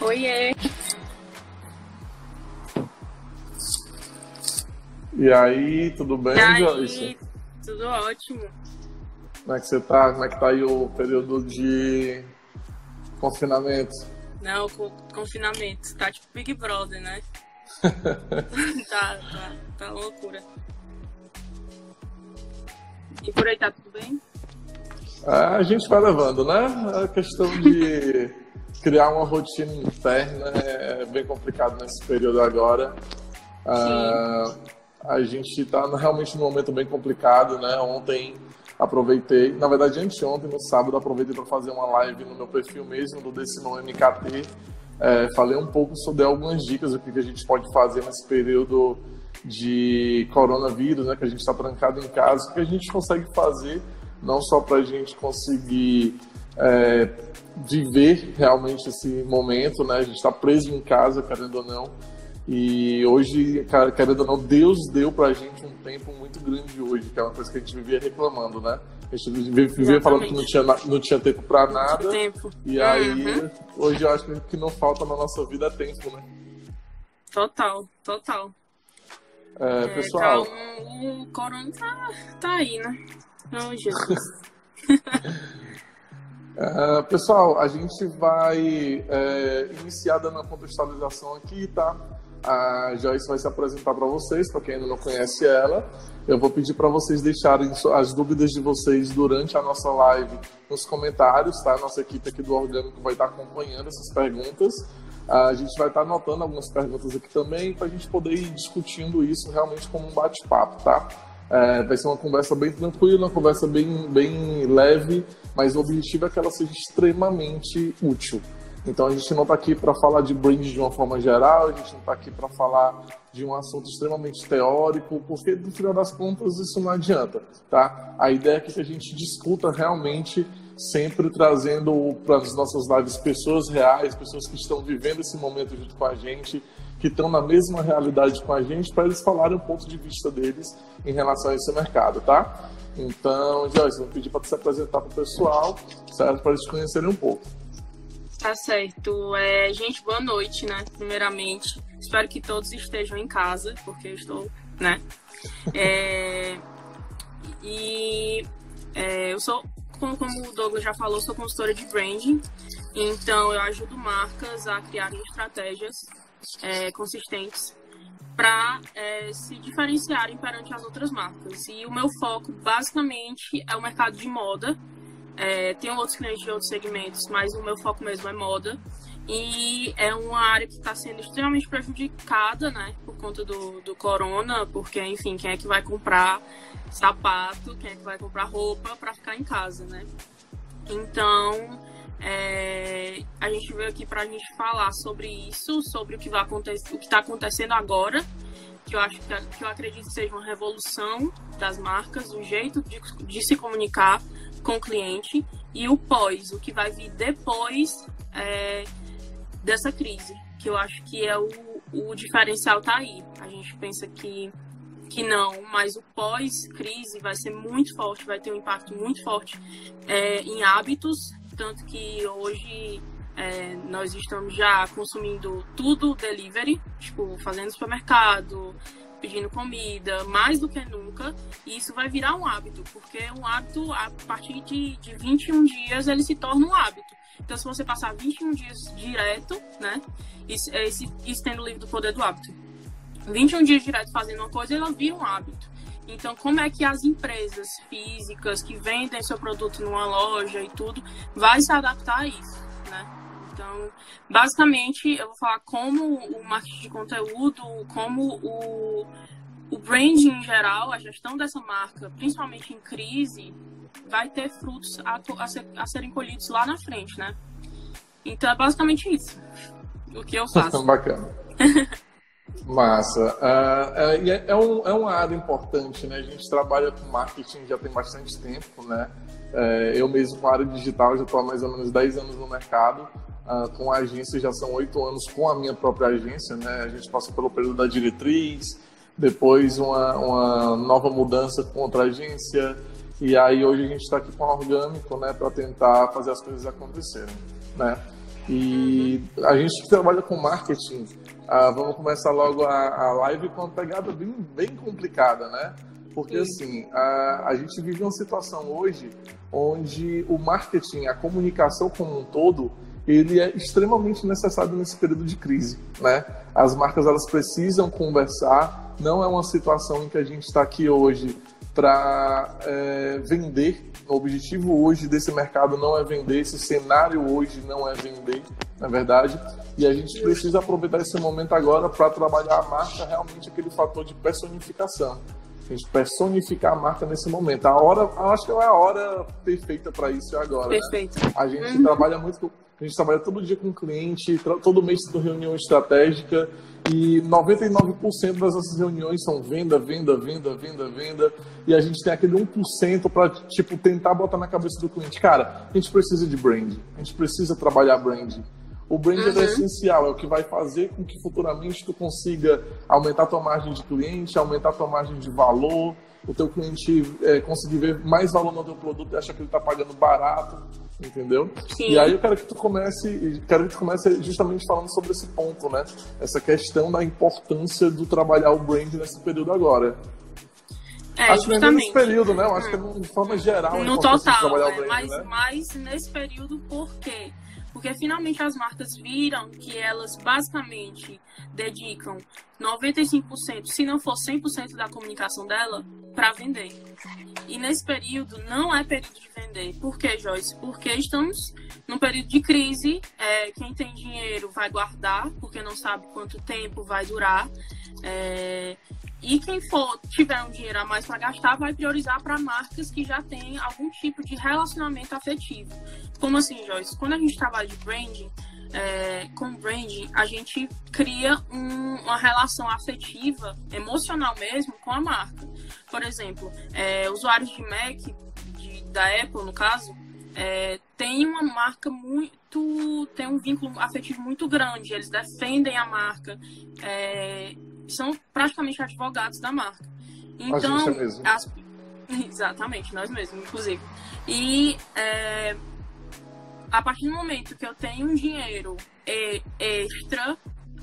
Oiê! E aí, tudo bem, E aí, Joyce? tudo ótimo. Como é que você tá? Como é que tá aí o período de confinamento? Não, com confinamento. Tá tipo Big Brother, né? tá, tá, tá loucura. E por aí tá tudo bem? Ah, A gente vai levando, né? A questão de criar uma rotina interna é bem complicado nesse período agora. Ah, a gente está realmente num momento bem complicado, né? Ontem aproveitei, na verdade anteontem, no sábado, aproveitei para fazer uma live no meu perfil mesmo, do Decino MKT. É, falei um pouco sobre algumas dicas do que a gente pode fazer nesse período de coronavírus, né? Que a gente está trancado em casa, o que a gente consegue fazer não só para a gente conseguir é, viver realmente esse momento, né? A gente está preso em casa, querendo ou não. E hoje, querendo ou não, Deus deu pra gente um tempo muito grande hoje, que é uma coisa que a gente vivia reclamando, né? A gente vivia, vivia falando que não tinha, não tinha tempo pra nada. Tempo. E aí, Uhum. hoje eu acho que o que não falta na nossa vida é tempo, né? Total, total. É, É, pessoal, um- o corona tá, tá aí, né? Não, Jesus. É, pessoal, a gente vai é, iniciar dando a contextualização aqui, tá? A Joyce vai se apresentar para vocês, para quem ainda não conhece ela. Eu vou pedir para vocês deixarem as dúvidas de vocês durante a nossa live nos comentários, tá? Nossa equipe aqui do Orgânico vai estar acompanhando essas perguntas. A gente vai estar anotando algumas perguntas aqui também para a gente poder ir discutindo isso realmente como um bate-papo, tá? É, vai ser uma conversa bem tranquila, uma conversa bem, bem leve, mas o objetivo é que ela seja extremamente útil. Então a gente não está aqui para falar de brand de uma forma geral, a gente não está aqui para falar de um assunto extremamente teórico, porque no final das contas isso não adianta, tá? A ideia é que a gente discuta realmente, sempre trazendo para as nossas lives pessoas reais, pessoas que estão vivendo esse momento junto com a gente, que estão na mesma realidade com a gente, para eles falarem o ponto de vista deles em relação a esse mercado, tá? Então, Joyce, vou pedir para você se apresentar para o pessoal, certo? Para eles conhecerem um pouco. Tá certo. É, gente, boa noite, né? Primeiramente. Espero que todos estejam em casa, porque eu estou, né? É, e é, eu sou, como, como o Douglas já falou, sou consultora de branding. Então, eu ajudo marcas a criarem estratégias é, consistentes para se diferenciarem perante as outras marcas. E o meu foco, basicamente, é o mercado de moda. É, tenho outros clientes de outros segmentos, mas o meu foco mesmo é moda. E é uma área que está sendo extremamente prejudicada, né? Por conta do, do corona, porque, enfim, quem é que vai comprar sapato, quem é que vai comprar roupa para ficar em casa, né? Então, é, a gente veio aqui para a gente falar sobre isso, sobre o que vai acontecer, o que está acontecendo agora, que eu acho que, que eu acredito seja uma revolução das marcas, o jeito de, de se comunicar com o cliente e o pós, o que vai vir depois é, dessa crise, que eu acho que é o, o diferencial tá aí. A gente pensa que que não, mas o pós-crise vai ser muito forte, vai ter um impacto muito forte é, em hábitos, tanto que hoje é, nós estamos já consumindo tudo delivery, tipo, fazendo supermercado, pedindo comida, mais do que nunca, e isso vai virar um hábito, porque um hábito, a partir de, de 21 dias, ele se torna um hábito. Então, se você passar 21 dias direto, né, isso, esse, isso tem no livro do Poder do Hábito, 21 dias direto fazendo uma coisa, ela vira um hábito. Então, como é que as empresas físicas que vendem seu produto numa loja e tudo, vai se adaptar a isso, né? Então, basicamente, eu vou falar como o marketing de conteúdo, como o, o branding em geral, a gestão dessa marca, principalmente em crise, vai ter frutos a, a, ser, a serem colhidos lá na frente, né? Então, é basicamente isso. O que eu faço. Bacana. Massa. Uh, é, é, um, é uma área importante, né? A gente trabalha com marketing já tem bastante tempo, né? É, eu mesmo com a área digital já estou há mais ou menos 10 anos no mercado. Uh, com a agência já são 8 anos com a minha própria agência, né? A gente passa pelo período da diretriz, depois uma, uma nova mudança contra a agência, e aí hoje a gente está aqui com a Orgânico, né, para tentar fazer as coisas acontecerem, né? E a gente que trabalha com marketing, ah, vamos começar logo a, a live com uma pegada bem, bem complicada, né? Porque assim, a, a gente vive uma situação hoje onde o marketing, a comunicação como um todo, ele é extremamente necessário nesse período de crise, né? As marcas elas precisam conversar. Não é uma situação em que a gente está aqui hoje para é, vender. O objetivo hoje desse mercado não é vender, esse cenário hoje não é vender, na verdade. E a gente precisa aproveitar esse momento agora para trabalhar a marca realmente aquele fator de personificação. A gente personificar a marca nesse momento. A hora, acho que é a hora perfeita para isso agora. Né? Perfeito. Né? A gente uhum. trabalha muito a gente trabalha todo dia com o cliente, todo mês tem reunião estratégica e 99% das nossas reuniões são venda, venda, venda, venda, venda. E a gente tem aquele 1% para tipo, tentar botar na cabeça do cliente, cara, a gente precisa de brand, a gente precisa trabalhar brand. O brand é uhum. é essencial, é o que vai fazer com que futuramente tu consiga aumentar a tua margem de cliente, aumentar a tua margem de valor, o teu cliente é, conseguir ver mais valor no teu produto e achar que ele está pagando barato entendeu? Sim. E aí eu quero que tu comece, quero que tu comece justamente falando sobre esse ponto, né? Essa questão da importância do trabalhar o brand nesse período agora. É, acho justamente. que nesse período, né? Eu acho que é de forma geral. No total, é, brand, mas, né? mas nesse período por quê? Porque finalmente as marcas viram que elas basicamente dedicam 95%, se não for 100% da comunicação dela, para vender. E nesse período não é período de vender. Por quê, Joyce? Porque estamos num período de crise. É, quem tem dinheiro vai guardar, porque não sabe quanto tempo vai durar. É, e quem for tiver um dinheiro a mais para gastar, vai priorizar para marcas que já têm algum tipo de relacionamento afetivo. Como assim, Joyce? Quando a gente trabalha de branding, é, com branding, a gente cria um, uma relação afetiva, emocional mesmo, com a marca. Por exemplo, é, usuários de Mac, de, da Apple no caso, é, tem uma marca muito. tem um vínculo afetivo muito grande. Eles defendem a marca. É, são praticamente advogados da marca. Então. As... Exatamente, nós mesmos, inclusive. E é, a partir do momento que eu tenho um dinheiro extra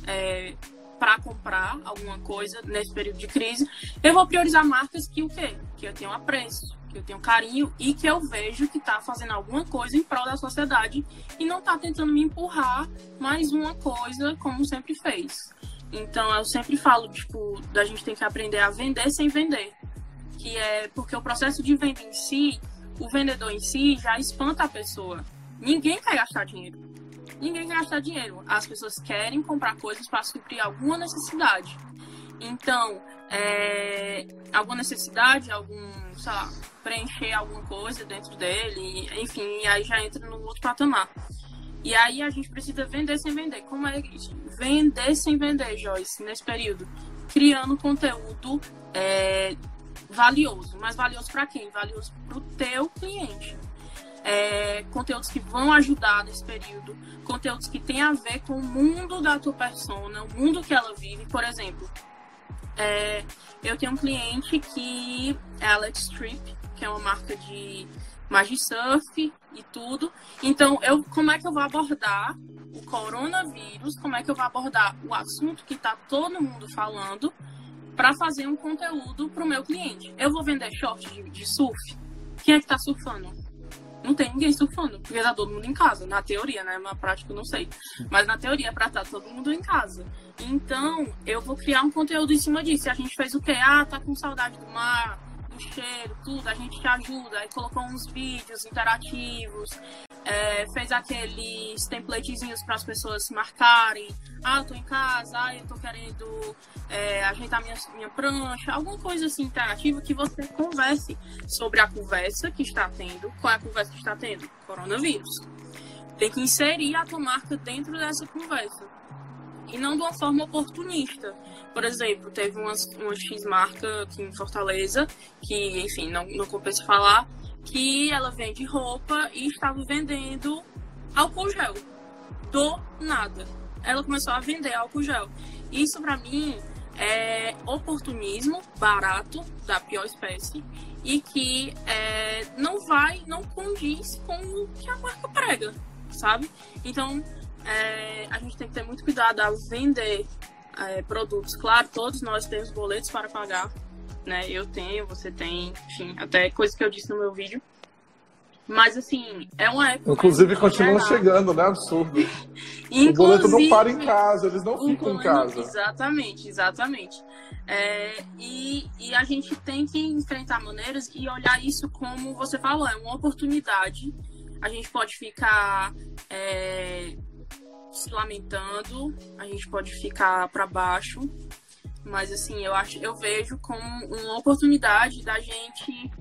é, para comprar alguma coisa nesse período de crise, eu vou priorizar marcas que o quê? Que eu tenho apreço, que eu tenho carinho e que eu vejo que está fazendo alguma coisa em prol da sociedade e não está tentando me empurrar mais uma coisa como sempre fez. Então eu sempre falo, tipo, da gente tem que aprender a vender sem vender. Que é porque o processo de venda em si, o vendedor em si já espanta a pessoa. Ninguém quer gastar dinheiro. Ninguém quer gastar dinheiro. As pessoas querem comprar coisas para suprir alguma necessidade. Então, é, alguma necessidade, algum, sei lá, preencher alguma coisa dentro dele, enfim, aí já entra no outro patamar. E aí a gente precisa vender sem vender. Como é? Vender sem vender, Joyce, nesse período. Criando conteúdo é, valioso. Mas valioso para quem? Valioso para o teu cliente. É, conteúdos que vão ajudar nesse período, conteúdos que têm a ver com o mundo da tua persona, o mundo que ela vive. Por exemplo, é, eu tenho um cliente que é Alex Trip, que é uma marca de Magisurf e tudo. Então, eu, como é que eu vou abordar o coronavírus? Como é que eu vou abordar o assunto que está todo mundo falando para fazer um conteúdo para o meu cliente? Eu vou vender short de, de surf? Quem é que está surfando? Não tem ninguém surfando, porque tá todo mundo em casa. Na teoria, né? Na prática, eu não sei. Mas na teoria, é pra estar tá todo mundo em casa. Então, eu vou criar um conteúdo em cima disso. E a gente fez o quê? Ah, tá com saudade do mar do cheiro, tudo, a gente te ajuda. Aí colocou uns vídeos interativos, é, fez aqueles templatezinhos para as pessoas marcarem. Ah, eu tô em casa, ah, eu tô querendo é, ajeitar minha, minha prancha, alguma coisa assim interativa que você converse sobre a conversa que está tendo. Qual é a conversa que está tendo? Coronavírus. Tem que inserir a tua marca dentro dessa conversa e não de uma forma oportunista. Por exemplo, teve uma, uma X-marca aqui em Fortaleza, que, enfim, não, não compensa falar, que ela vende roupa e estava vendendo álcool gel. Do nada. Ela começou a vender álcool gel. Isso, para mim, é oportunismo barato da pior espécie e que é, não vai, não condiz com o que a marca prega, sabe? Então é, a gente tem que ter muito cuidado ao vender é, produtos. Claro, todos nós temos boletos para pagar, né? Eu tenho, você tem, enfim, até coisa que eu disse no meu vídeo. Mas assim, é uma época. Inclusive continuam chegando, né? Absurdo. o boleto não para em casa, eles não ficam em casa. Exatamente, exatamente. É, e, e a gente tem que enfrentar maneiras e olhar isso como você falou, é uma oportunidade. A gente pode ficar é, se lamentando, a gente pode ficar para baixo, mas assim, eu acho, eu vejo como uma oportunidade da gente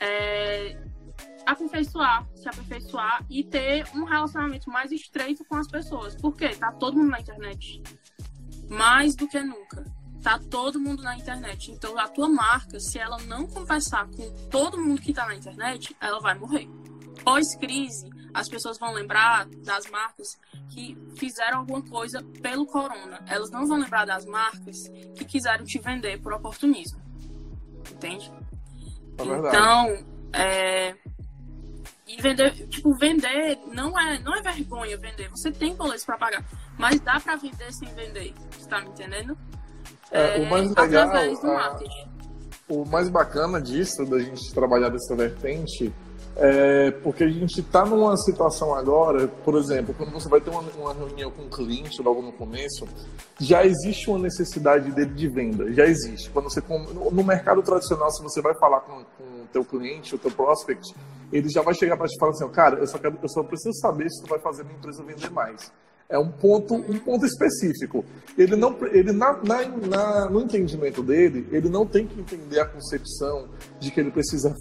é, aperfeiçoar, se aperfeiçoar e ter um relacionamento mais estreito com as pessoas. Porque tá todo mundo na internet. Mais do que nunca. Tá todo mundo na internet. Então a tua marca, se ela não conversar com todo mundo que tá na internet, ela vai morrer. Pós-crise, as pessoas vão lembrar das marcas que fizeram alguma coisa pelo corona. Elas não vão lembrar das marcas que quiseram te vender por oportunismo. Entende? É então, é, e vender, tipo, vender não é, não é vergonha vender. Você tem boletos para pagar, mas dá para vender sem vender. Você tá me entendendo? É, é, o mais legal, a, o mais bacana disso, da gente trabalhar dessa vertente, é porque a gente está numa situação agora, por exemplo, quando você vai ter uma, uma reunião com um cliente logo no começo, já existe uma necessidade dele de venda, já existe. Quando você no mercado tradicional, se você vai falar com, com teu cliente, o teu prospect, ele já vai chegar para te falar assim, cara, eu só, quero, eu só preciso saber se tu vai fazer minha empresa vender mais. É um ponto, um ponto específico. Ele não, ele na, na, na, no entendimento dele, ele não tem que entender a concepção de que ele precisa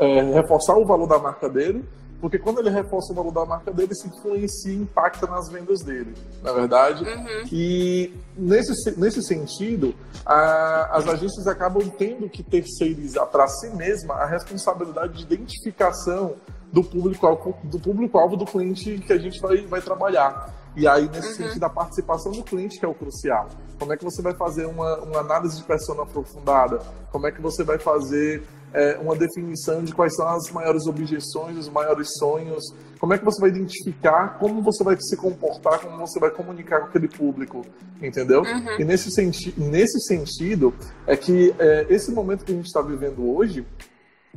é, reforçar o valor da marca dele porque quando ele reforça o valor da marca dele, isso influencia e impacta nas vendas dele, na verdade. Uhum. E nesse, nesse sentido, a, as agências acabam tendo que terceirizar para si mesma a responsabilidade de identificação do público-alvo do, público do cliente que a gente vai, vai trabalhar. E aí, nesse uhum. sentido, a participação do cliente que é o crucial. Como é que você vai fazer uma, uma análise de persona aprofundada? Como é que você vai fazer é, uma definição de quais são as maiores objeções, os maiores sonhos, como é que você vai identificar, como você vai se comportar, como você vai comunicar com aquele público, entendeu? Uhum. E nesse, senti nesse sentido, é que é, esse momento que a gente está vivendo hoje,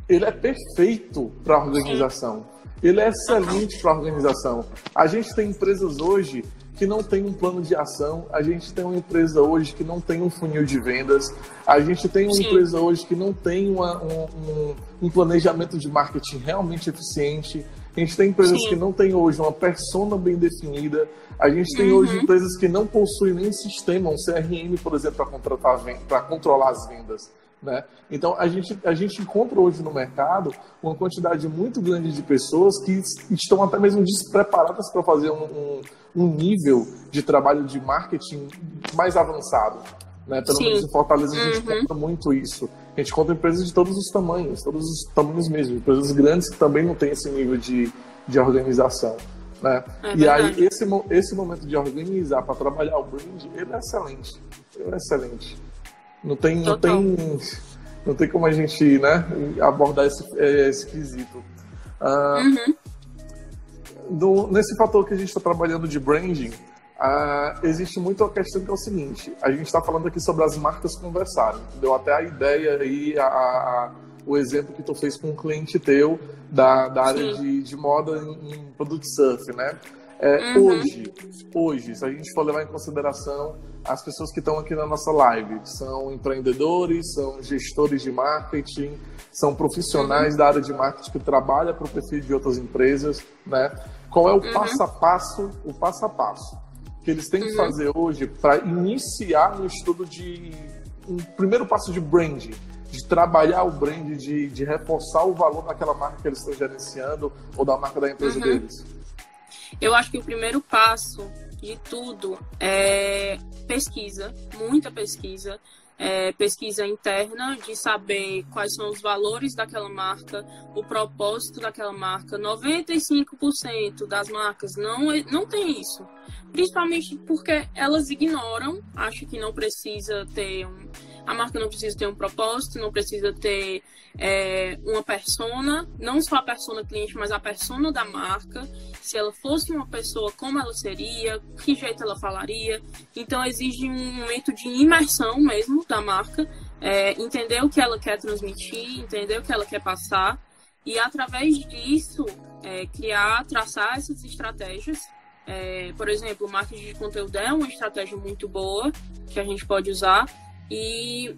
ele é perfeito para a organização. Ele é excelente para a organização. A gente tem empresas hoje que não tem um plano de ação, a gente tem uma empresa hoje que não tem um funil de vendas, a gente tem uma Sim. empresa hoje que não tem uma, um, um, planejamento de marketing realmente eficiente, a gente tem empresas Sim. que não têm hoje uma persona bem definida, a gente tem uhum. hoje empresas que não possuem nem sistema, um CRM, por exemplo, para contratar para controlar as vendas. Né? Então, a gente, a gente encontra hoje no mercado uma quantidade muito grande de pessoas que estão até mesmo despreparadas para fazer um, um, um, nível de trabalho de marketing mais avançado. Né? Pelo Sim. menos em Fortaleza a gente uhum. encontra muito isso. A gente encontra empresas de todos os tamanhos, todos os tamanhos mesmo, empresas grandes que também não têm esse nível de, de organização. Né? É e aí, esse, esse momento de organizar para trabalhar o brand, ele é excelente. Ele é excelente. Não tem, não tem, não tem como a gente né, abordar esse, é, esse quesito. Uh, uhum. do, nesse fator que a gente está trabalhando de branding, uh, existe muito a questão que é o seguinte: a gente está falando aqui sobre as marcas conversarem. Deu até a ideia aí, a, a, o exemplo que tu fez com um cliente teu da, da área de, de moda em, em produto surf, né? É, uhum. Hoje, hoje, se a gente for levar em consideração as pessoas que estão aqui na nossa live, são empreendedores, são gestores de marketing, são profissionais uhum. da área de marketing que trabalham para o perfil de outras empresas, né? Qual é o uhum. passo a passo, o passo a passo que eles têm que uhum. fazer hoje para iniciar no estudo de um primeiro passo de branding, de trabalhar o brand, de, de reforçar o valor daquela marca que eles estão gerenciando ou da marca da empresa uhum. deles? Eu acho que o primeiro passo de tudo é pesquisa, muita pesquisa. é, pesquisa interna de saber quais são os valores daquela marca, o propósito daquela marca. 95% das marcas não, não tem isso. Principalmente porque elas ignoram, acho que não precisa ter um, a marca não precisa ter um propósito, não precisa ter é, uma persona, não só a persona cliente, mas a persona da marca. Se ela fosse uma pessoa, como ela seria, que jeito ela falaria. Então exige um momento de imersão mesmo da marca, é, entender o que ela quer transmitir, entender o que ela quer passar e através disso é, criar, traçar essas estratégias. É, por exemplo, marketing de conteúdo é uma estratégia muito boa que a gente pode usar e,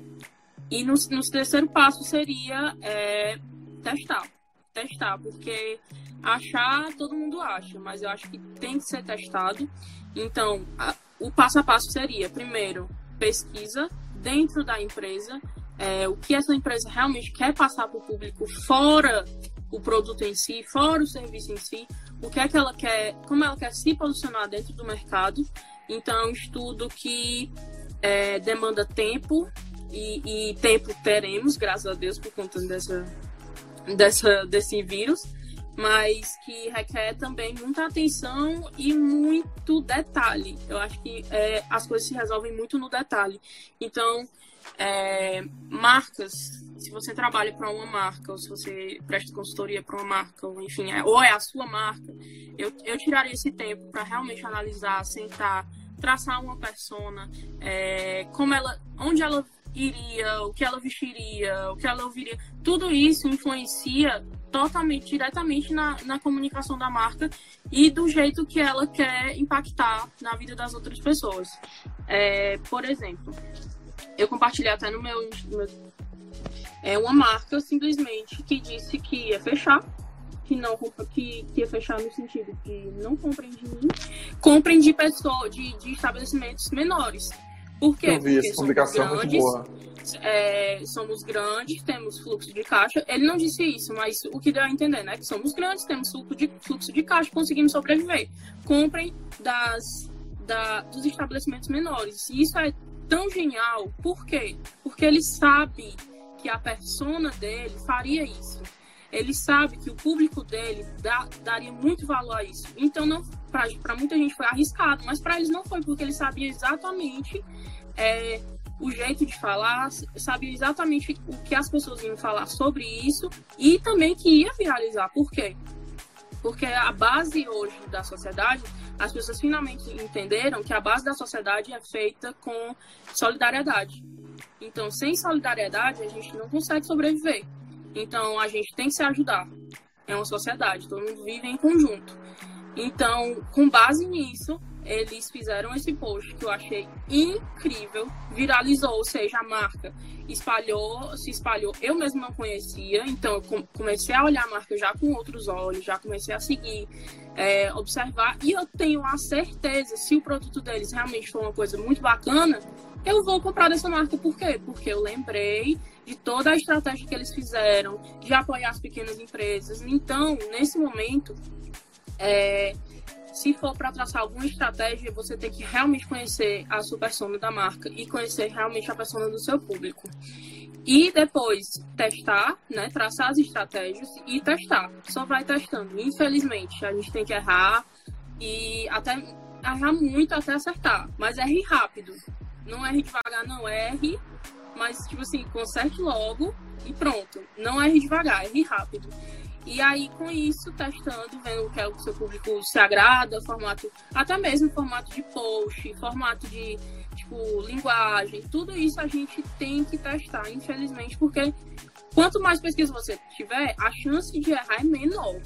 e no, no terceiro passo seria é, testar. Testar, porque achar todo mundo acha, mas eu acho que tem que ser testado. Então, a, o passo a passo seria, primeiro, pesquisa dentro da empresa, é, o que essa empresa realmente quer passar para o público fora o produto em si, fora o serviço em si, o que é que ela quer, como ela quer se posicionar dentro do mercado. Então, estudo que é, demanda tempo e, e, tempo teremos, graças a Deus, por conta dessa, dessa, desse vírus, mas que requer também muita atenção e muito detalhe. Eu acho que é, as coisas se resolvem muito no detalhe. Então, é, marcas, se você trabalha para uma marca, ou se você presta consultoria para uma marca, ou enfim, é, ou é a sua marca, eu, eu tiraria esse tempo para realmente analisar, sentar traçar uma persona, é, como ela, onde ela iria, o que ela vestiria, o que ela ouviria, tudo isso influencia totalmente, diretamente na, na comunicação da marca e do jeito que ela quer impactar na vida das outras pessoas. É, por exemplo, eu compartilhei até no meu, no meu é uma marca simplesmente que disse que ia fechar que não que, que ia fechar no sentido de não comprem de mim, comprem de pessoas, de, de estabelecimentos menores. Por quê? Eu vi Porque essa publicação grandes, muito boa. É, somos grandes, temos fluxo de caixa. Ele não disse isso, mas o que deu a entender, né? Que somos grandes, temos fluxo de, fluxo de caixa, conseguimos sobreviver. Comprem das, da, dos estabelecimentos menores. E isso é tão genial. Por quê? Porque ele sabe que a persona dele faria isso ele sabe que o público dele dá, daria muito valor a isso. Então, não para muita gente foi arriscado, mas para eles não foi, porque ele sabia exatamente é, o jeito de falar, sabia exatamente o que as pessoas iam falar sobre isso e também que ia viralizar. Por quê? Porque a base hoje da sociedade, as pessoas finalmente entenderam que a base da sociedade é feita com solidariedade. Então, sem solidariedade, a gente não consegue sobreviver. Então a gente tem que se ajudar. É uma sociedade, todo mundo vive em conjunto. Então, com base nisso, eles fizeram esse post que eu achei incrível, viralizou, ou seja, a marca espalhou, se espalhou. Eu mesmo não conhecia, então eu comecei a olhar a marca já com outros olhos, já comecei a seguir, é, observar, e eu tenho a certeza, se o produto deles realmente for uma coisa muito bacana, eu vou comprar dessa marca. Por quê? Porque eu lembrei de toda a estratégia que eles fizeram, de apoiar as pequenas empresas. Então, nesse momento, é, se for para traçar alguma estratégia, você tem que realmente conhecer a sua persona da marca e conhecer realmente a persona do seu público. E depois testar, né? Traçar as estratégias e testar. Só vai testando. Infelizmente, a gente tem que errar e até errar muito até acertar. Mas erre rápido. Não erre devagar, não erre mas, tipo assim, conserte logo e pronto. Não erre devagar, erre rápido. E aí, com isso, testando, vendo o que é o seu público se agrada, formato, até mesmo formato de post, formato de, tipo, linguagem, tudo isso a gente tem que testar, infelizmente, porque quanto mais pesquisa você tiver, a chance de errar é menor.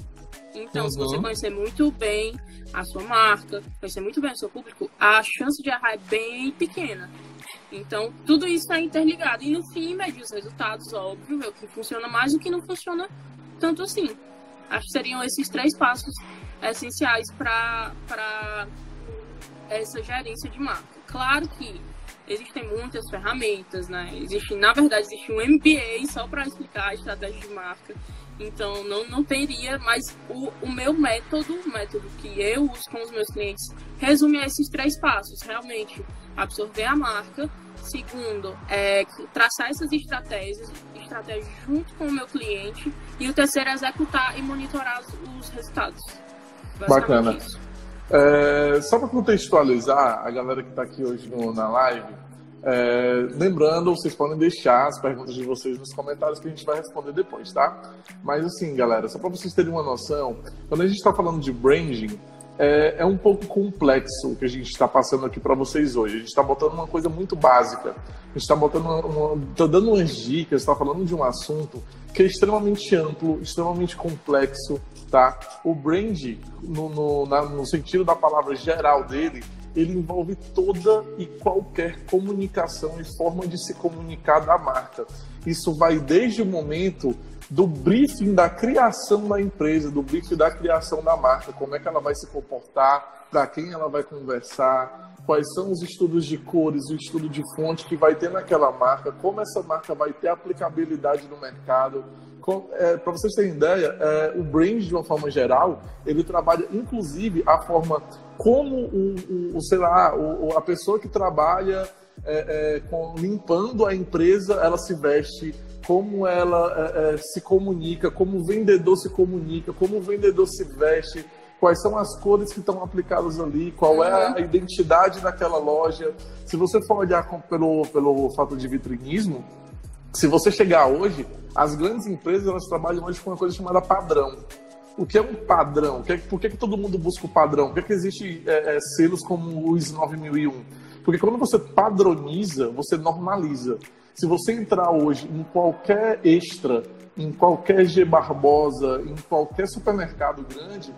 Então, uhum. se você conhecer muito bem a sua marca, conhecer muito bem o seu público, a chance de errar é bem pequena. Então, tudo isso está interligado. E no fim, medir os resultados, óbvio, ver o que funciona mais e o que não funciona tanto assim. Acho que seriam esses três passos essenciais para essa gerência de marca. Claro que existem muitas ferramentas, né? Existe, na verdade, existe um MBA só para explicar a estratégia de marca. Então, não, não teria, mas o, o meu método, o método que eu uso com os meus clientes, resume a esses três passos. Realmente, absorver a marca. Segundo, é traçar essas estratégias, estratégias junto com o meu cliente. E o terceiro é executar e monitorar os, os resultados. Bacana. É, só para contextualizar a galera que está aqui hoje no, na live, é, lembrando, vocês podem deixar as perguntas de vocês nos comentários que a gente vai responder depois, tá? Mas assim, galera, só para vocês terem uma noção, quando a gente está falando de branding, é, é, um pouco complexo o que a gente está passando aqui para vocês hoje. A gente está botando uma coisa muito básica. A gente está botando uma, uma, tá dando umas dicas, está falando de um assunto que é extremamente amplo, extremamente complexo, tá? O brand, no, no, na, no sentido da palavra geral dele, ele envolve toda e qualquer comunicação e forma de se comunicar da marca. Isso vai desde o momento do briefing da criação da empresa, do briefing da criação da marca, como é que ela vai se comportar, para quem ela vai conversar, quais são os estudos de cores, o estudo de fonte que vai ter naquela marca, como essa marca vai ter aplicabilidade no mercado, é, para vocês terem ideia, é, o brand, de uma forma geral, ele trabalha, inclusive, a forma como o, o, o sei lá, o, a pessoa que trabalha é, é, com, limpando a empresa, ela se veste, como ela é, é, se comunica, como o vendedor se comunica, como o vendedor se veste, quais são as cores que estão aplicadas ali, qual uhum. é a identidade daquela loja. Se você for olhar com, pelo, pelo fato de vitrinismo, se você chegar hoje, as grandes empresas elas trabalham hoje com uma coisa chamada padrão. O que é um padrão? Por que, que todo mundo busca o padrão? Por que, que existe é, é, selos como o ISO 9001? Porque quando você padroniza, você normaliza. Se você entrar hoje em qualquer extra, em qualquer G Barbosa, em qualquer supermercado grande,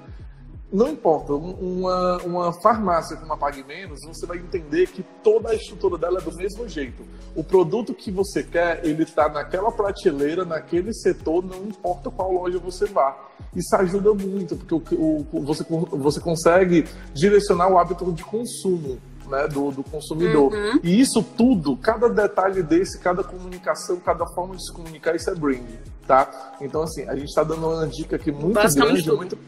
não importa, uma, uma farmácia que uma Pague Menos, você vai entender que toda a estrutura dela é do mesmo jeito. O produto que você quer, ele está naquela prateleira, naquele setor, não importa qual loja você vá. Isso ajuda muito, porque o, o, você, você consegue direcionar o hábito de consumo. Né, do, do consumidor. Uhum. E isso tudo, cada detalhe desse, cada comunicação, cada forma de se comunicar, isso é brand, tá? Então, assim, a gente está dando uma dica aqui muito grande, muito,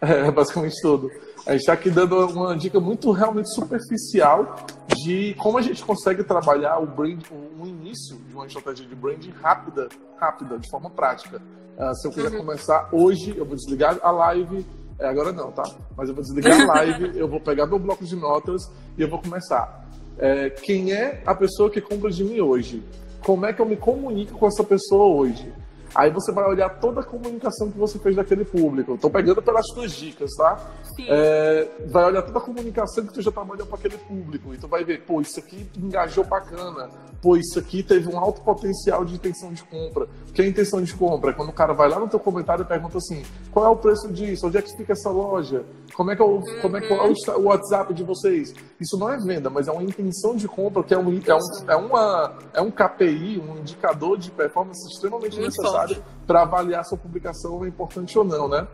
é, basicamente tudo. A gente está aqui dando uma dica muito realmente superficial de como a gente consegue trabalhar o brand, o início de uma estratégia de branding rápida, rápida, de forma prática. Uh, se eu quiser uhum. começar hoje, eu vou desligar a live. É, agora não, tá? Mas eu vou desligar a live, eu vou pegar meu bloco de notas e eu vou começar. É, quem é a pessoa que compra de mim hoje? Como é que eu me comunico com essa pessoa hoje? Aí você vai olhar toda a comunicação que você fez daquele público. Estou pegando pelas tuas dicas, tá? É, vai olhar toda a comunicação que tu já trabalhou para aquele público. E tu vai ver, pô, isso aqui engajou bacana. Pô, isso aqui teve um alto potencial de intenção de compra. O que é intenção de compra? É quando o cara vai lá no teu comentário e pergunta assim, qual é o preço disso? Onde é que fica essa loja? Como é que é o, uhum. como é, que é o WhatsApp de vocês? Isso não é venda, mas é uma intenção de compra, que é um, é um, é uma, é um KPI, um indicador de performance extremamente Muito necessário para avaliar se a publicação é importante ou não, né?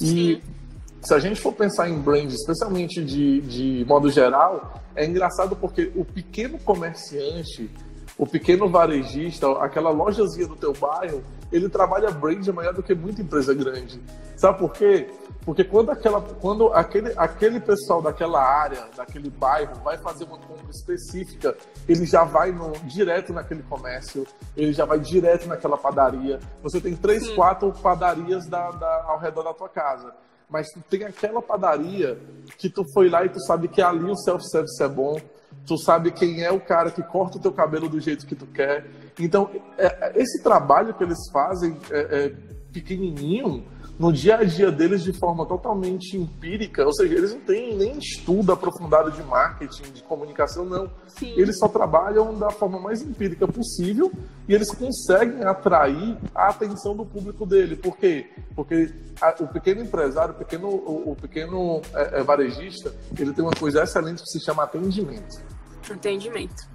E Sim. se a gente for pensar em brand, especialmente de, de modo geral, é engraçado porque o pequeno comerciante, o pequeno varejista, aquela lojazinha do teu bairro, ele trabalha brand maior do que muita empresa grande. Sabe por quê? Porque quando, aquela, quando aquele, aquele pessoal daquela área, daquele bairro, vai fazer uma compra específica, ele já vai no, direto naquele comércio, ele já vai direto naquela padaria. Você tem três, Sim. quatro padarias da, da, ao redor da tua casa. Mas tu tem aquela padaria que tu foi lá e tu sabe que ali o self-service é bom, tu sabe quem é o cara que corta o teu cabelo do jeito que tu quer. Então, é, é esse trabalho que eles fazem é, é pequenininho, no dia a dia deles de forma totalmente empírica, ou seja, eles não têm nem estudo aprofundado de marketing, de comunicação, não. Sim. Eles só trabalham da forma mais empírica possível e eles conseguem atrair a atenção do público dele. Por quê? Porque a, o pequeno empresário, o pequeno, o, o pequeno é, é, varejista, ele tem uma coisa excelente que se chama atendimento. Atendimento.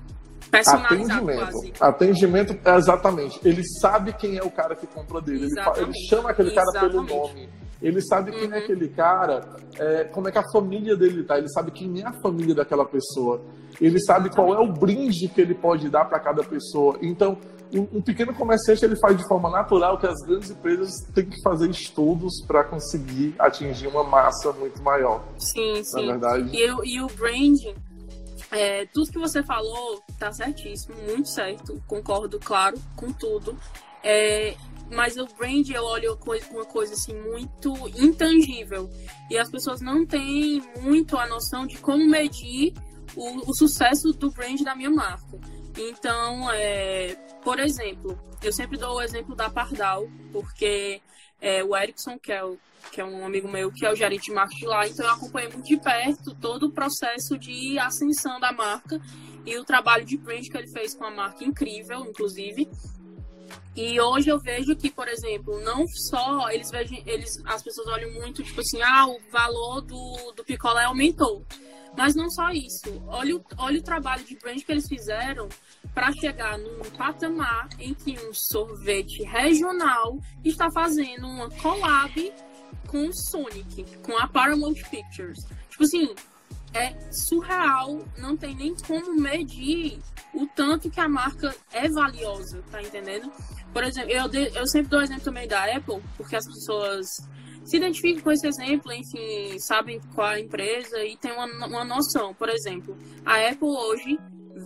Atendimento. Quase. Atendimento, exatamente. Ele sabe quem é o cara que compra dele. Ele, ele, chama aquele cara pelo nome. Ele sabe quem é uhum. é aquele cara, é, como é que a família dele tá, ele sabe quem é a família daquela pessoa. Ele sabe qual é o brinde que ele pode dar para cada pessoa. Então, um, pequeno comerciante ele faz de forma natural que as grandes empresas têm que fazer estudos para conseguir atingir uma massa muito maior. Sim, sim. Na verdade. E, e o branding, é, tudo que você falou tá certíssimo, muito certo, concordo, claro, com tudo. É, mas o brand eu olho uma coisa assim muito intangível e as pessoas não têm muito a noção de como medir o, o sucesso do brand da minha marca. Então, é, por exemplo, eu sempre dou o exemplo da Pardal, porque é, o Erickson, que é, o, que é um amigo meu, que é o gerente de marketing lá, então eu acompanhei muito de perto todo o processo de ascensão da marca e o trabalho de brand que ele fez com a marca incrível, inclusive. E hoje eu vejo que, por exemplo, não só eles vejam, eles, as pessoas olham muito, tipo assim, ah, o valor do, do picolé aumentou. Mas não só isso. Olha o, olha o trabalho de brand que eles fizeram para chegar num patamar em que um sorvete regional está fazendo uma collab com o Sonic, com a Paramount Pictures. Tipo assim, é surreal, não tem nem como medir o tanto que a marca é valiosa, tá entendendo? Por exemplo, eu, eu sempre dou exemplo também da Apple, porque as pessoas se identificam com esse exemplo, enfim, sabem qual é a empresa e tem uma, uma noção. Por exemplo, a Apple hoje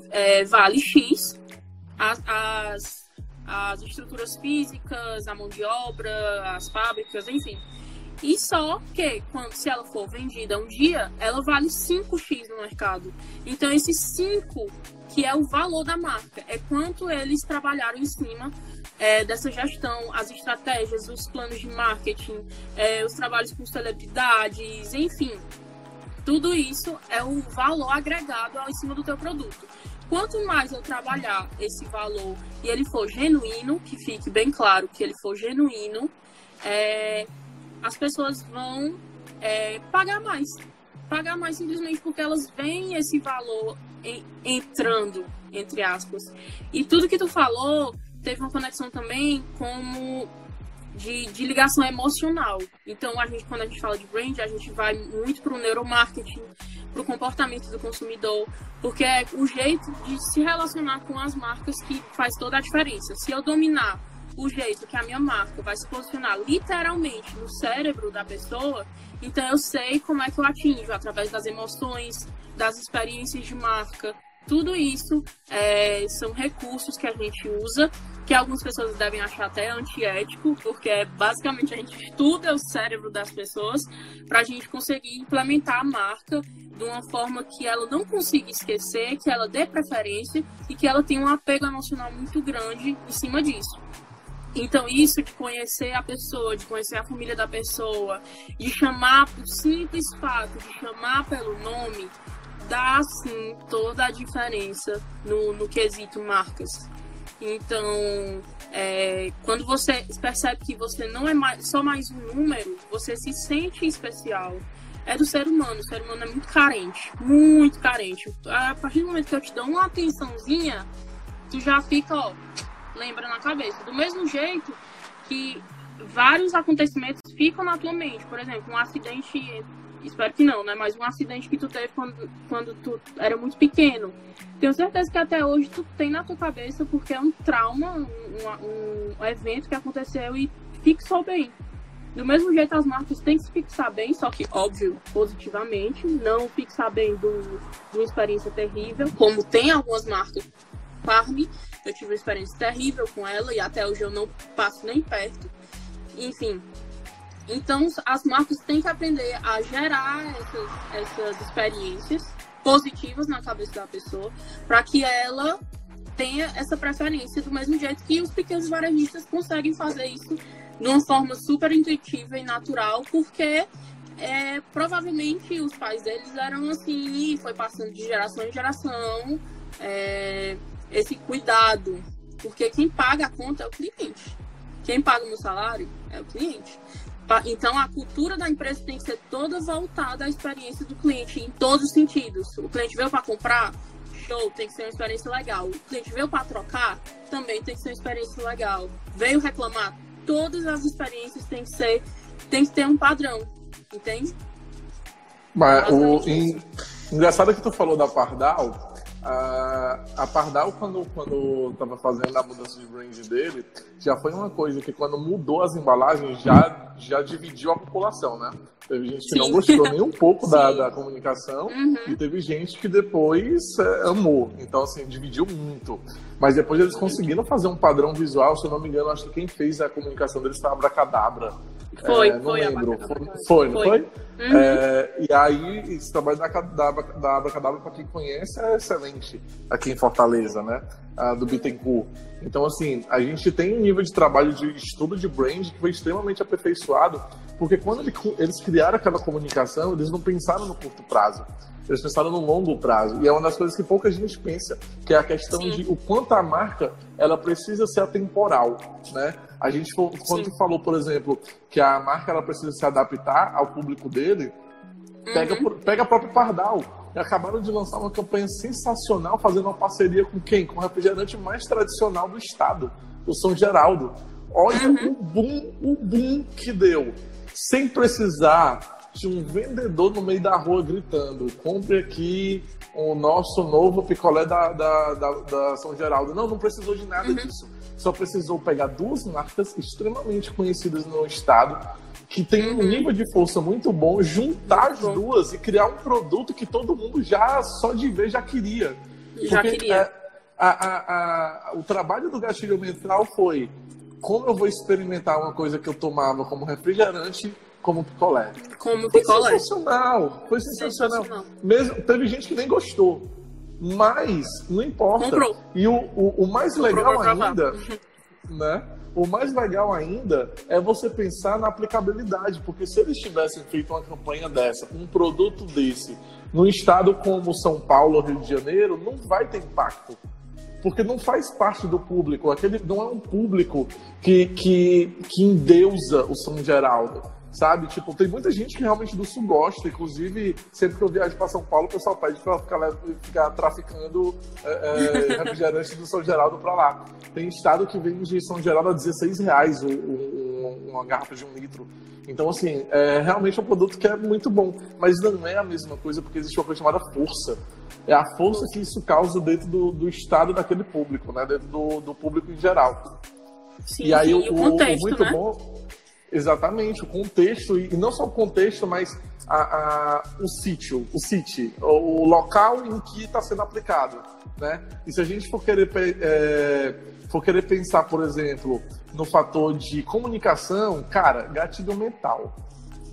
é, vale X, as, as, as estruturas físicas, a mão de obra, as fábricas, enfim. E só que, quando, se ela for vendida um dia, ela vale 5x no mercado. Então, esse 5, que é o valor da marca, é quanto eles trabalharam em cima é, dessa gestão, as estratégias, os planos de marketing, é, os trabalhos com celebridades, enfim. Tudo isso é o valor agregado em cima do teu produto. Quanto mais eu trabalhar esse valor e ele for genuíno, que fique bem claro que ele for genuíno, é, as pessoas vão é, pagar mais. Pagar mais simplesmente porque elas veem esse valor em, entrando, entre aspas. E tudo que tu falou teve uma conexão também como de, de, ligação emocional. Então, a gente, quando a gente fala de brand, a gente vai muito para o neuromarketing, para o comportamento do consumidor, porque é o jeito de se relacionar com as marcas que faz toda a diferença. Se eu dominar o jeito que a minha marca vai se posicionar literalmente no cérebro da pessoa, então eu sei como é que eu atinjo através das emoções, das experiências de marca. Tudo isso é, são recursos que a gente usa, que algumas pessoas devem achar até antiético, porque é, basicamente a gente estuda o cérebro das pessoas para a gente conseguir implementar a marca de uma forma que ela não consiga esquecer, que ela dê preferência e que ela tenha um apego emocional muito grande em cima disso. Então, isso de conhecer a pessoa, de conhecer a família da pessoa, de chamar por simples fato, de chamar pelo nome, dá sim toda a diferença no, no quesito marcas. Então, é, quando você percebe que você não é mais, só mais um número, você se sente especial. É do ser humano, o ser humano é muito carente, muito carente. A partir do momento que eu te dou uma atençãozinha, tu já fica, ó, lembra na cabeça. Do mesmo jeito que vários acontecimentos ficam na tua mente. Por exemplo, um acidente, espero que não, né? Mas um acidente que tu teve quando, quando tu era muito pequeno. Tenho certeza que até hoje tu tem na tua cabeça porque é um trauma, um, um, evento que aconteceu e fixou bem. Do mesmo jeito, as marcas têm que se fixar bem, só que, óbvio, positivamente, não fixar bem de uma experiência terrível, como tem algumas marcas Farm, eu tive uma experiência terrível com ela e até hoje eu não passo nem perto. Enfim. Então, as marcas têm que aprender a gerar essas, essas experiências positivas na cabeça da pessoa para que ela tenha essa preferência do mesmo jeito que os pequenos varejistas conseguem fazer isso de uma forma super intuitiva e natural, porque é, provavelmente os pais deles eram assim, foi passando de geração em geração. É, esse cuidado, porque quem paga a conta é o cliente. Quem paga o meu salário é o cliente. Então, a cultura da empresa tem que ser toda voltada à experiência do cliente, em todos os sentidos. O cliente veio para comprar, show, tem que ser uma experiência legal. O cliente veio para trocar, também tem que ser uma experiência legal. Veio reclamar, todas as experiências têm que ser tem que ter um padrão, entende? Mas o, em, engraçado que tu falou da Pardal, a, a Pardal, quando, quando estava fazendo a mudança de brand dele, já foi uma coisa que quando mudou as embalagens, já, já dividiu a população, né? Teve gente que Sim. não gostou nem um pouco da, da comunicação uhum. e teve gente que depois é, amou. Então, assim, dividiu muito. Mas depois eles conseguiram fazer um padrão visual, se eu não me engano, acho que quem fez a comunicação deles foi a Abracadabra. Foi, é, não foi lembro. Foi, foi, não foi? Uhum. É, e aí, esse trabalho da, da, da Abracadabra, para quem conhece, é excelente aqui em Fortaleza, né? A do Bittencourt. Então, assim, a gente tem um nível de trabalho de estudo de brand que foi extremamente aperfeiçoado, porque quando eles criaram aquela comunicação, eles não pensaram no curto prazo. Eles pensaram no longo prazo. E é uma das coisas que pouca gente pensa, que é a questão Sim. de o quanto a marca ela precisa ser atemporal, né? A gente, quando Sim. falou, por exemplo, que a marca ela precisa se adaptar ao público dele, pega, uhum. pega a própria Pardal. E acabaram de lançar uma campanha sensacional, fazendo uma parceria com quem? Com o refrigerante mais tradicional do estado, o São Geraldo. Olha uhum. o boom, o boom que deu. Sem precisar de um vendedor no meio da rua gritando: compre aqui o nosso novo picolé da, da, da, da São Geraldo. Não, não precisou de nada uhum. disso. Só precisou pegar duas marcas extremamente conhecidas no estado, que tem um uhum. nível de força muito bom, juntar as duas e criar um produto que todo mundo já, só de ver, já queria. Já Porque, queria. É, a, a, a, o trabalho do gatilho mental foi como eu vou experimentar uma coisa que eu tomava como refrigerante como picolé. Como picolé. Foi sensacional. Foi sensacional. sensacional. Mesmo, teve gente que nem gostou. Mas não importa. Comprou. E o, o, o mais legal ainda, né? O mais legal ainda é você pensar na aplicabilidade, porque se eles tivessem feito uma campanha dessa, um produto desse, num estado como São Paulo ou Rio de Janeiro, não vai ter impacto porque não faz parte do público. Aquele não é um público que, que, que endeusa o São Geraldo sabe? Tipo, tem muita gente que realmente do sul gosta, inclusive, sempre que eu viajo para São Paulo, o pessoal pede para ficar, ficar traficando é, é, refrigerante do São Geraldo para lá. Tem estado que vende São Geraldo a 16 reais o, o, uma garrafa de um litro. Então, assim, é realmente um produto que é muito bom, mas não é a mesma coisa porque existe uma coisa chamada força. É a força que isso causa dentro do, do estado daquele público, né? Dentro do, do público em geral. Sim, e aí sim, o, o, contexto, o muito né? bom Exatamente, o contexto, e não só o contexto, mas a, a, o sítio, o sítio, o local em que está sendo aplicado. Né? E se a gente for querer, é, for querer pensar, por exemplo, no fator de comunicação, cara, gatilho mental.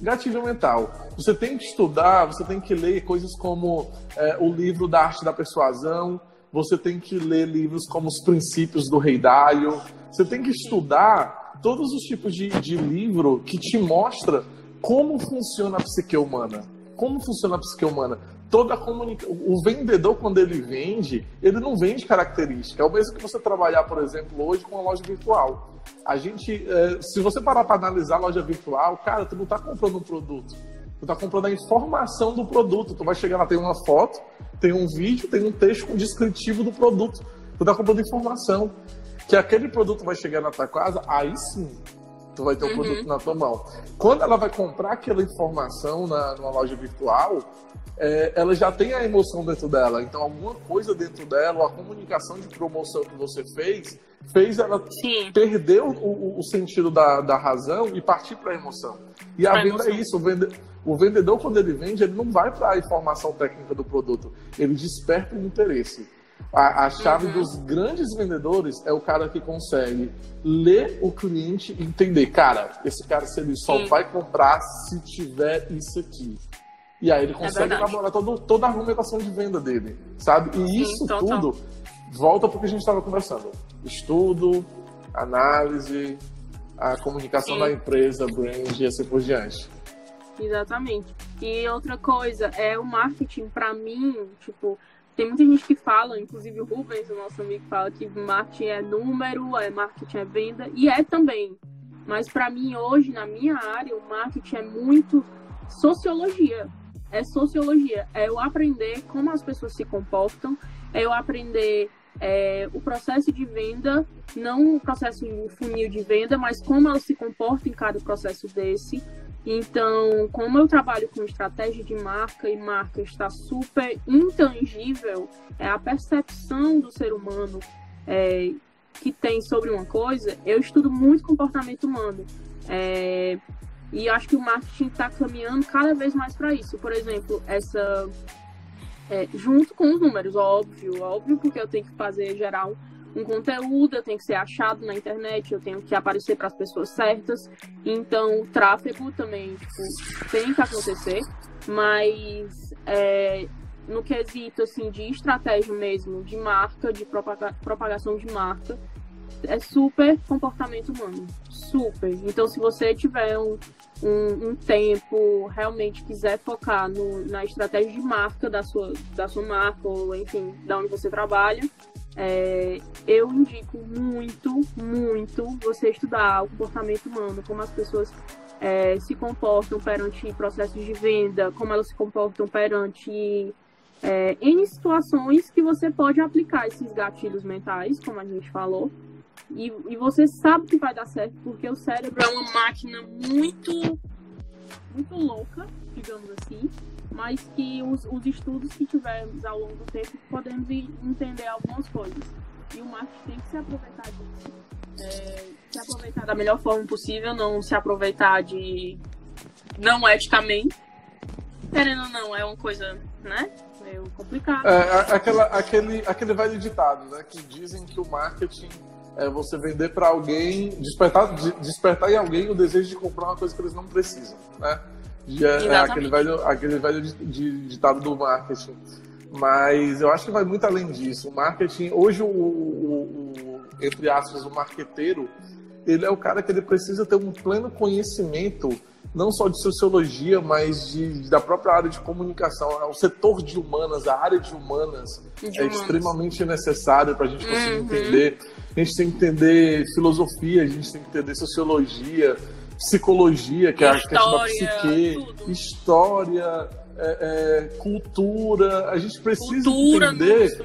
Gatilho mental. Você tem que estudar, você tem que ler coisas como é, o livro da arte da persuasão, você tem que ler livros como Os Princípios do Rei Dalio, você tem que estudar todos os tipos de, de livro que te mostra como funciona a psique humana. Como funciona a psique humana. Toda a comunica... O vendedor, quando ele vende, ele não vende característica. É o mesmo que você trabalhar, por exemplo, hoje com uma loja virtual. A gente, é, se você parar para analisar a loja virtual, cara, tu não está comprando um produto. Tu está comprando a informação do produto. Tu vai chegar lá, tem uma foto, tem um vídeo, tem um texto com descritivo do produto. Tu está comprando informação que aquele produto vai chegar na tua casa, aí sim tu vai ter o um uhum. produto na tua mão. Quando ela vai comprar aquela informação na, numa loja virtual, é, ela já tem a emoção dentro dela. Então, alguma coisa dentro dela, a comunicação de promoção que você fez, fez ela Sim. perder o, o, o, sentido da, da razão e partir para a emoção. E a pra venda é emoção. é isso. O, vende, o vendedor, quando ele vende, ele não vai para a informação técnica do produto, ele desperta o interesse. A, a chave uhum. dos grandes vendedores é o cara que consegue ler o cliente e entender, cara, esse cara se ele só Sim. vai comprar se tiver isso aqui. E aí ele é consegue é elaborar todo, toda a argumentação de venda dele, sabe? E Sim, isso total. tudo volta para o que a gente estava conversando. Estudo, análise, a comunicação Sim. da empresa, brand e assim por diante. Exatamente. E outra coisa, é o marketing, para mim, tipo, tem muita gente que fala, inclusive o Rubens, o nosso amigo, fala que marketing é número, é marketing é venda, e é também. Mas para mim, hoje, na minha área, o marketing é muito sociologia. É sociologia. É eu aprender como as pessoas se comportam, é eu aprender é, o processo de venda, não o processo de funil de venda, mas como ela se comporta em cada processo desse. Então, como eu trabalho com estratégia de marca e marca está super intangível, é a percepção do ser humano é, que tem sobre uma coisa, eu estudo muito comportamento humano. É, e acho que o marketing está caminhando cada vez mais para isso. Por exemplo, essa é, junto com os números, óbvio, óbvio, porque eu tenho que fazer gerar um, um conteúdo, eu tenho que ser achado na internet, eu tenho que aparecer para as pessoas certas. Então, o tráfego também tipo, tem que acontecer, mas é, no quesito assim, de estratégia mesmo, de marca, de propaga propagação de marca, é super comportamento humano. Super. Então, se você tiver um, um, um tempo, realmente quiser focar no, na estratégia de marca da sua, da sua marca, ou enfim, da onde você trabalha, é, eu indico muito, muito você estudar o comportamento humano, como as pessoas é, se comportam perante processos de venda, como elas se comportam perante é, em situações que você pode aplicar esses gatilhos mentais, como a gente falou, e, e você sabe que vai dar certo, porque o cérebro é uma máquina muito, muito louca, digamos assim, mas que os, os estudos que tivemos ao longo do tempo podemos entender algumas coisas. E o marketing tem que se aproveitar disso. É, se aproveitar da melhor forma possível, não se aproveitar de não eticamente. Querendo ou não, é uma coisa, né? Meio complicada. É, aquela, aquele, aquele velho ditado, né? Que dizem que o marketing é você vender para alguém, despertar, despertar em alguém o desejo de comprar uma coisa que eles não precisam, né? É, é aquele velho, aquele velho ditado do marketing. Mas eu acho que vai muito além disso. O marketing, hoje, o, o, o, entre aspas, o marqueteiro, ele é o cara que ele precisa ter um pleno conhecimento, não só de sociologia, mas de, da própria área de comunicação. O setor de humanas, a área de humanas, de é humanas. extremamente necessário para a gente conseguir uhum. entender a gente tem que entender filosofia, a gente tem que entender sociologia, psicologia, que é a questão da psique, tudo. história, é, é, cultura. A gente precisa cultura, entender.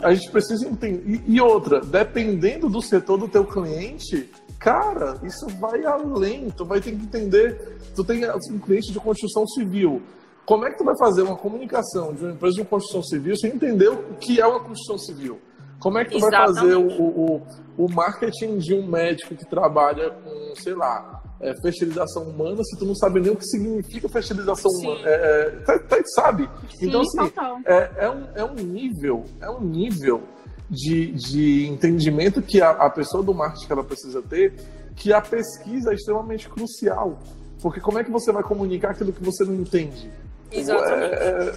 a gente precisa entender. E, e, outra, dependendo do setor do teu cliente, cara, isso vai além. Tu vai ter que entender. Tu tem um cliente de construção civil. Como é que tu vai fazer uma comunicação de uma empresa de construção civil sem entender o que é uma construção civil? Como é que tu Exatamente. vai fazer o, o, o, marketing de um médico que trabalha com, sei lá, é, fertilização humana se tu não sabe nem o que significa fertilização Sim. humana? É, é, tá, tá, sabe? Sim, então, assim, é, é, um, é um nível, é um nível de, de entendimento que a, a pessoa do marketing ela precisa ter, que a pesquisa é extremamente crucial. Porque como é que você vai comunicar aquilo que você não entende? Exatamente. É,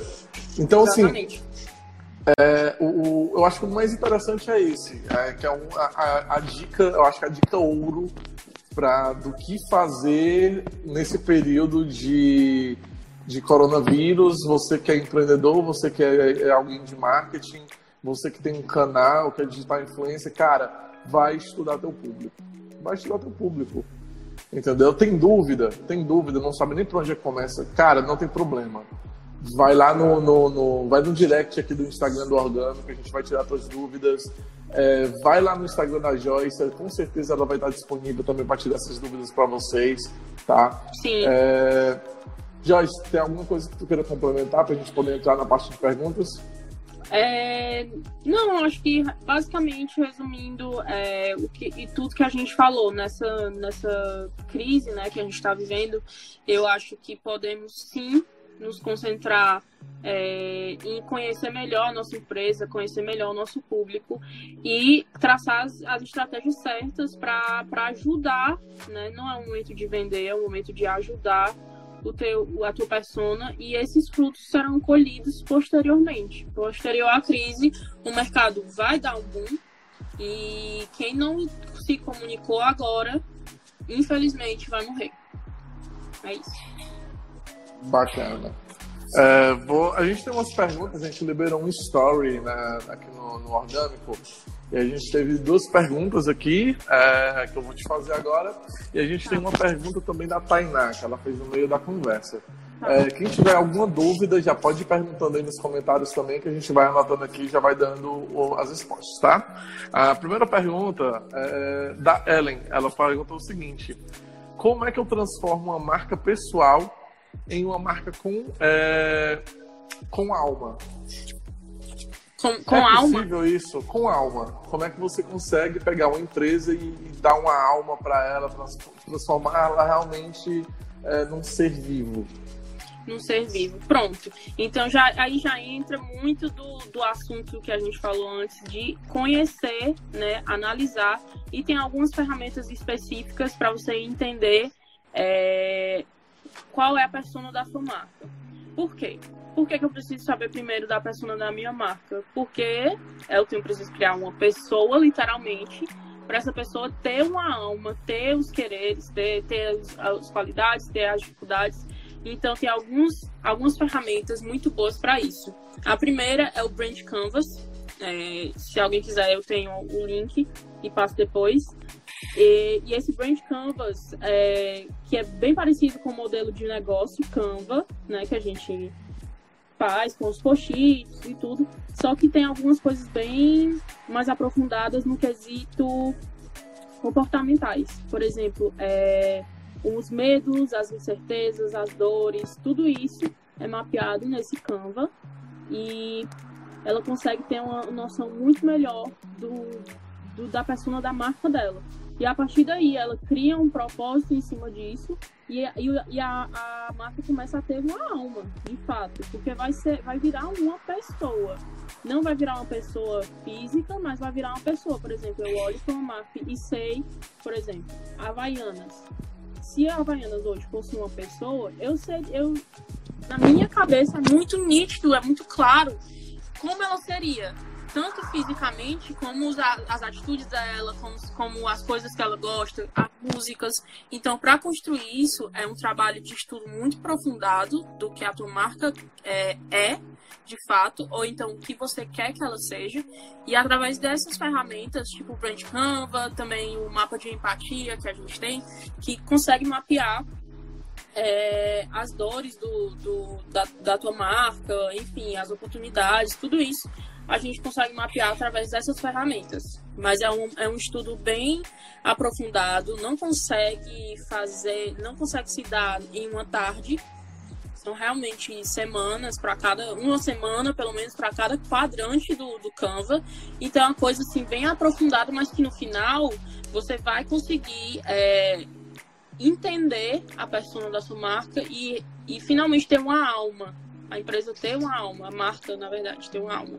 então, assim, Exatamente. assim, é, o, o, eu acho que o mais interessante é esse, é, que é um, a, a, dica, eu acho que a dica ouro para do que fazer nesse período de, de coronavírus. Você que é empreendedor, você que é, é alguém de marketing, você que tem um canal, que é digital influencer, cara, vai estudar teu público. Vai estudar teu público. Entendeu? Tem dúvida, tem dúvida, não sabe nem por onde começa. Cara, não tem problema vai lá no, no, no, vai no direct aqui do Instagram do Organo, que a gente vai tirar suas dúvidas. É, vai lá no Instagram da Joyce, com certeza ela vai estar disponível também para tirar essas dúvidas para vocês, tá? Sim. É, Joyce, tem alguma coisa que tu queira complementar para a gente poder entrar na parte de perguntas? É, não, acho que basicamente resumindo é, o que, e tudo que a gente falou nessa, nessa crise né, que a gente está vivendo, eu acho que podemos sim nos concentrar é, em conhecer melhor a nossa empresa, conhecer melhor o nosso público e traçar as, as estratégias certas para ajudar, né? Não é um momento de vender, é um momento de ajudar o teu, a tua persona e esses frutos serão colhidos posteriormente. Posterior à crise, o mercado vai dar um boom e quem não se comunicou agora, infelizmente, vai morrer. É isso. Bacana. É, vou, a gente tem umas perguntas, a gente liberou um story né, aqui no, no, Orgânico. E a gente teve duas perguntas aqui, é, que eu vou te fazer agora. E a gente tem uma pergunta também da Tainá, que ela fez no meio da conversa. É, quem tiver alguma dúvida, já pode ir perguntando aí nos comentários também, que a gente vai anotando aqui e já vai dando as respostas, tá? A primeira pergunta é da Ellen. Ela perguntou o seguinte: Como é que eu transformo uma marca pessoal em uma marca com, é, com alma? Com, com é alma? É possível isso? Com alma. Como é que você consegue pegar uma empresa e, e dar uma alma para ela, transformar ela realmente é, num ser vivo? Num ser vivo. Pronto. Então já, aí já entra muito do, do assunto que a gente falou antes de conhecer, né, analisar e tem algumas ferramentas específicas para você entender é, qual é a persona da sua marca. Por quê? Por que, que eu preciso saber primeiro da persona da minha marca? Porque eu tenho preciso criar uma pessoa, literalmente, para essa pessoa ter uma alma, ter os quereres, ter, ter as, as qualidades, ter as dificuldades. Então, tem alguns, algumas ferramentas muito boas para isso. A primeira é o Brand Canvas. É, se alguém quiser, eu tenho o link e passo depois. E, e esse Brand Canvas, é, que é bem parecido com o modelo de negócio Canva, né, que a gente faz com os post-its e tudo, só que tem algumas coisas bem mais aprofundadas no quesito comportamentais. Por exemplo, é, os medos, as incertezas, as dores, tudo isso é mapeado nesse Canva e ela consegue ter uma noção muito melhor do, do da persona da marca dela. E a partir daí ela cria um propósito em cima disso e, e, e a, a, marca começa a ter uma alma, de fato, porque vai, ser, vai virar uma pessoa. Não vai virar uma pessoa física, mas vai virar uma pessoa. Por exemplo, eu olho para uma marca e sei, por exemplo, Havaianas. Se a Havaianas hoje fosse uma pessoa, eu sei, eu na minha cabeça é muito nítido, é muito claro como ela seria tanto fisicamente como as atitudes dela, como, como as coisas que ela gosta, as músicas. Então, para construir isso, é um trabalho de estudo muito aprofundado do que a tua marca é, é, de fato, ou então o que você quer que ela seja. E através dessas ferramentas, tipo o Brand Canva, também o mapa de empatia que a gente tem, que consegue mapear é, as dores do, do da, da, tua marca, enfim, as oportunidades, tudo isso a gente consegue mapear através dessas ferramentas. Mas é um, é um estudo bem aprofundado, não consegue fazer, não consegue se dar em uma tarde. São realmente semanas para cada, uma semana pelo menos para cada quadrante do, do Canva. Então é uma coisa assim bem aprofundada, mas que no final você vai conseguir é, entender a persona da sua marca e, e finalmente ter uma alma. A empresa ter uma alma, a marca, na verdade, ter uma alma.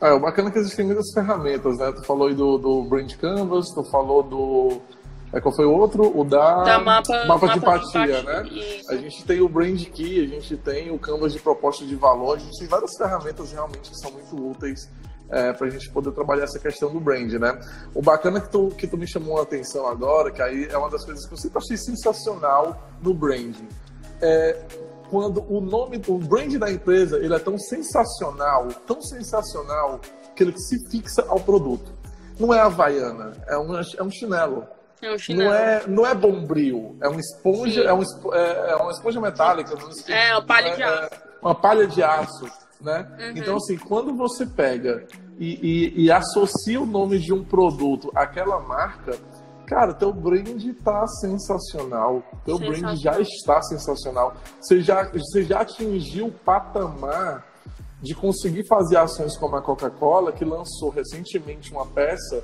É, o bacana é que existem muitas ferramentas, né? Tu falou aí do, do Brand Canvas, tu falou do. É, qual foi o outro? O da, da mapa, mapa, mapa de empatia, né? Isso. A gente tem o Brand Key, a gente tem o Canvas de proposta de valor, a gente tem várias ferramentas realmente que são muito úteis é, para a gente poder trabalhar essa questão do brand, né? O bacana é que tu, que tu me chamou a atenção agora, que aí é uma das coisas que eu sempre achei sensacional no branding. É, quando o nome, o brand da empresa, ele é tão sensacional, tão sensacional, que ele se fixa ao produto. Não é havaiana, é um, é um chinelo. É um chinelo. Não é, não é bombril, é uma esponja, é, um, é, é, uma esponja metálica. É, uma palha de é, aço. É, uma palha de aço, né? Uhum. Então, assim, quando você pega e, e, e associa o nome de um produto àquela marca, Cara, teu brand tá sensacional. Teu sensacional. brand já está sensacional. Você já, você já atingiu o patamar de conseguir fazer ações como a Coca-Cola, que lançou recentemente uma peça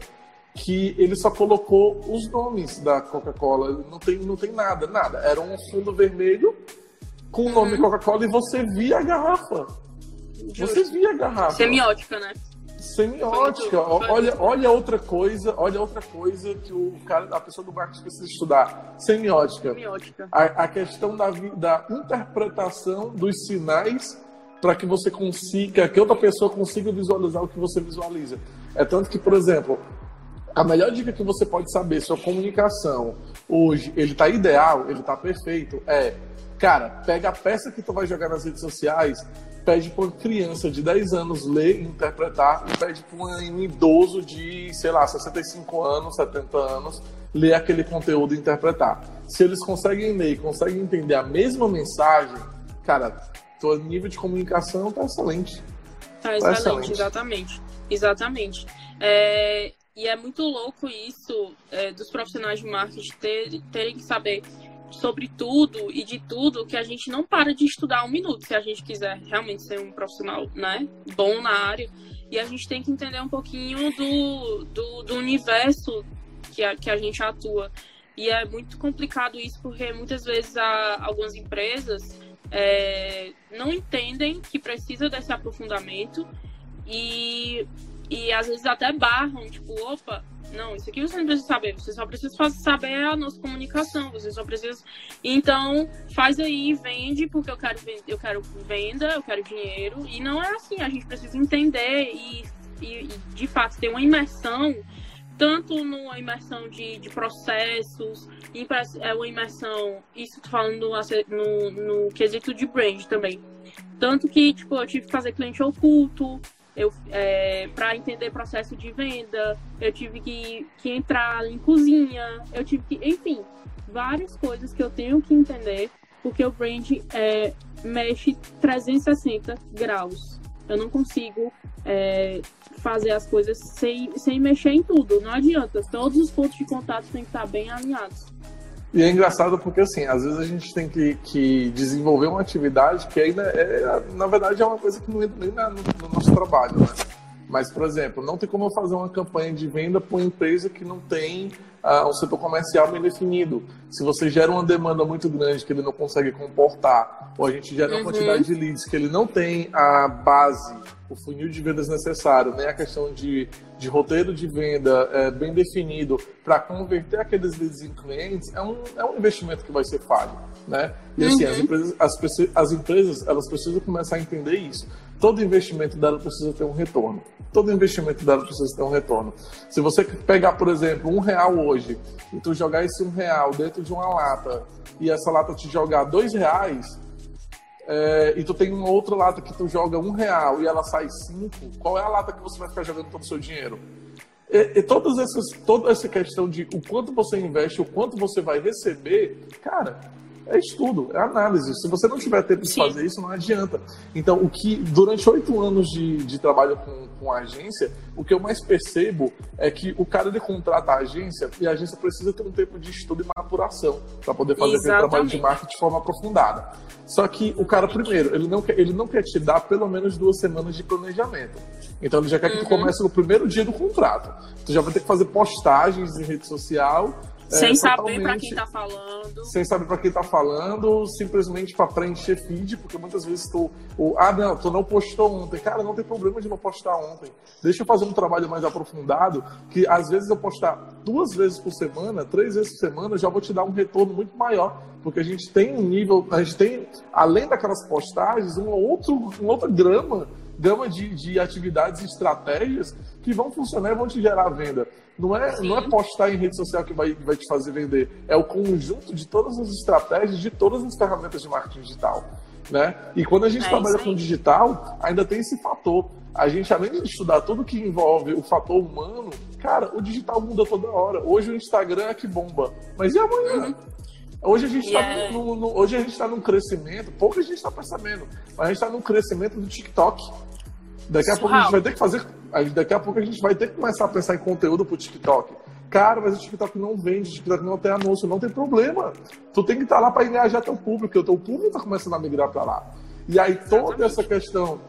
que ele só colocou os nomes da Coca-Cola. Não tem, não tem nada, nada. Era um fundo vermelho com o nome uhum. Coca-Cola e você via a garrafa. Justo. Você via a garrafa. Semiótica, né? Semiótica. Olha, olha outra coisa, olha outra coisa que o cara, a pessoa do marketing precisa estudar. Semiótica. Semiótica. A, a questão da, da interpretação dos sinais para que você consiga, que outra pessoa consiga visualizar o que você visualiza. É tanto que, por exemplo, a melhor dica que você pode saber se a comunicação hoje ele está ideal, ele está perfeito, é, cara, pega a peça que tu vai jogar nas redes sociais pede para uma criança de 10 anos ler e interpretar, e pede para um idoso de, sei lá, 65 anos, 70 anos, ler aquele conteúdo e interpretar. Se eles conseguem ler e conseguem entender a mesma mensagem, cara, teu nível de comunicação tá excelente. Tá, tá excelente, excelente. exatamente. Exatamente. É, e é muito louco isso é, dos profissionais de marketing ter, terem que saber sobre tudo e de tudo que a gente não para de estudar um minuto se a gente quiser realmente ser um profissional né, bom na área. E a gente tem que entender um pouquinho do, do, do universo que a, que a gente atua. E é muito complicado isso porque muitas vezes há algumas empresas é, não entendem que precisa desse aprofundamento e, e às vezes até barram, tipo, opa, não, isso aqui você não precisa saber, você só precisa saber a nossa comunicação, você só precisa. Então, faz aí, vende, porque eu quero, eu quero venda, eu quero dinheiro. E não é assim, a gente precisa entender e, e, e de fato ter uma imersão tanto numa imersão de, de processos, é uma imersão, isso tô falando no, no quesito de brand também. Tanto que, tipo, eu tive que fazer cliente oculto, eu, é, para entender processo de venda, eu tive que, que entrar em cozinha, eu tive que, enfim, várias coisas que eu tenho que entender, porque o brand é, mexe 360 graus. Eu não consigo é, fazer as coisas sem, sem mexer em tudo. Não adianta. Todos os pontos de contato têm que estar bem alinhados. E é engraçado porque, assim, às vezes a gente tem que, que desenvolver uma atividade que ainda é, na verdade, é uma coisa que não entra nem no, no nosso trabalho, né? Mas, por exemplo, não tem como eu fazer uma campanha de venda para uma empresa que não tem uh, um setor comercial bem definido. Se você gera uma demanda muito grande que ele não consegue comportar, ou a gente gera uma uhum. quantidade de leads que ele não tem a base, o funil de vendas necessário, nem a questão de, de roteiro de venda é, bem definido para converter aqueles leads em clientes, é um, é um investimento que vai ser falho. Né? E assim, uhum. as, empresas, as, as empresas elas precisam começar a entender isso. Todo investimento dela precisa ter um retorno. Todo investimento dela precisa ter um retorno. Se você pegar, por exemplo, um real hoje e tu jogar esse um real dentro de uma lata e essa lata te jogar dois reais, é, e tu tem uma outra lata que tu joga um real e ela sai cinco, qual é a lata que você vai ficar jogando todo o seu dinheiro? E, e todas essas, toda essa questão de o quanto você investe, o quanto você vai receber, cara, é estudo, é análise. Se você não tiver tempo de Sim. fazer isso, não adianta. Então, o que durante oito anos de, de trabalho com, com a agência, o que eu mais percebo é que o cara ele contrata a agência e a agência precisa ter um tempo de estudo e maturação para poder fazer aquele trabalho de marketing de forma aprofundada. Só que o cara, primeiro, ele não, quer, ele não quer te dar pelo menos duas semanas de planejamento. Então, ele já quer que tu uhum. comece no primeiro dia do contrato. Tu já vai ter que fazer postagens em rede social sem é, saber para quem tá falando. Sem saber para quem tá falando, simplesmente para preencher feed, porque muitas vezes tu. Ou, ah, não, tu não postou ontem. Cara, não tem problema de não postar ontem. Deixa eu fazer um trabalho mais aprofundado, que às vezes eu postar duas vezes por semana, três vezes por semana, já vou te dar um retorno muito maior. Porque a gente tem um nível, a gente tem, além daquelas postagens, um outro, uma outra grama gama de, de atividades e estratégias que vão funcionar e vão te gerar venda. Não é, não é postar em rede social que vai, vai te fazer vender, é o conjunto de todas as estratégias, de todas as ferramentas de marketing digital. Né? E quando a gente é trabalha com digital, ainda tem esse fator. A gente, além de estudar tudo que envolve o fator humano, cara, o digital muda toda hora. Hoje o Instagram é que bomba. Mas e amanhã? Uhum. Hoje a gente está yeah. no, no, hoje a gente está num crescimento, pouco a gente está percebendo, mas a gente está num crescimento do TikTok. Daqui a pouco a gente vai ter que fazer. Daqui a pouco a gente vai ter que começar a pensar em conteúdo pro TikTok. Cara, mas o TikTok não vende, o TikTok não tem anúncio, não tem problema. Tu tem que estar tá lá para engajar teu público, porque o teu público está começando a migrar para lá. E aí toda essa questão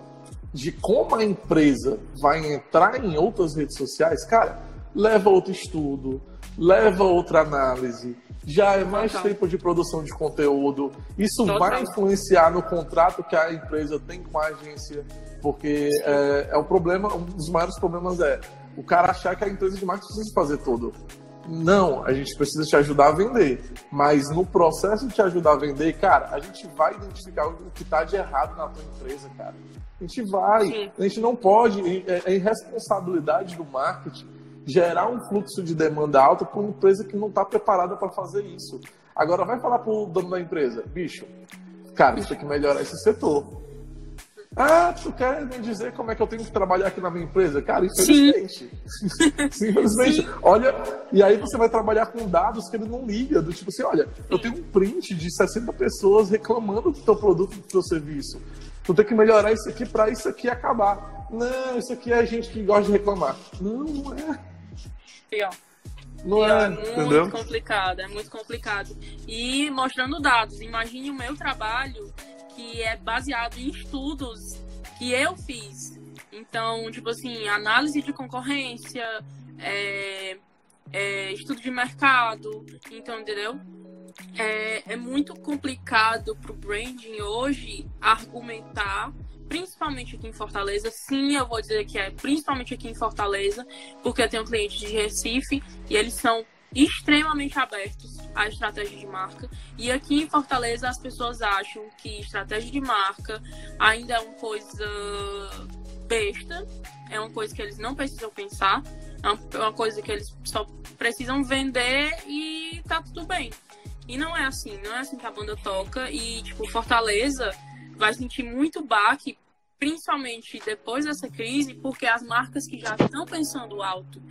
de como a empresa vai entrar em outras redes sociais, cara, leva outro estudo, leva outra análise, já é mais Total. tempo de produção de conteúdo. Isso Total. vai influenciar no contrato que a empresa tem com a agência, porque é, é o problema, um dos maiores problemas é o cara achar que a empresa de marketing precisa fazer tudo. Não, a gente precisa te ajudar a vender. Mas no processo de te ajudar a vender, cara, a gente vai identificar o que está de errado na tua empresa, cara. A gente vai. Sim. A gente não pode. É, é irresponsabilidade do marketing gerar um fluxo de demanda alta para uma empresa que não está preparada para fazer isso. Agora vai falar para o dono da empresa, bicho, cara, isso tem que melhorar esse setor. Ah, tu quer me dizer como é que eu tenho que trabalhar aqui na minha empresa? Cara, infelizmente. Simplesmente. Sim. Olha, e aí você vai trabalhar com dados que ele não liga, do tipo assim, olha, eu tenho um print de 60 pessoas reclamando do teu produto, do teu serviço. Tu tem que melhorar isso aqui para isso aqui acabar. Não, isso aqui é gente que gosta de reclamar. Não, não é. Pior. Não é, é muito entendeu? complicado, é muito complicado. E mostrando dados, imagine o meu trabalho que é baseado em estudos que eu fiz. Então, tipo assim, análise de concorrência, é, é, estudo de mercado, então, entendeu? É, é muito complicado para o branding hoje argumentar principalmente aqui em Fortaleza. Sim, eu vou dizer que é principalmente aqui em Fortaleza, porque eu tenho clientes de Recife e eles são extremamente abertos à estratégia de marca. E aqui em Fortaleza as pessoas acham que estratégia de marca ainda é uma coisa besta, é uma coisa que eles não precisam pensar, é uma coisa que eles só precisam vender e tá tudo bem. E não é assim, não é assim que a banda toca. E, tipo, Fortaleza vai sentir muito baque, principalmente depois dessa crise, porque as marcas que já estão pensando alto,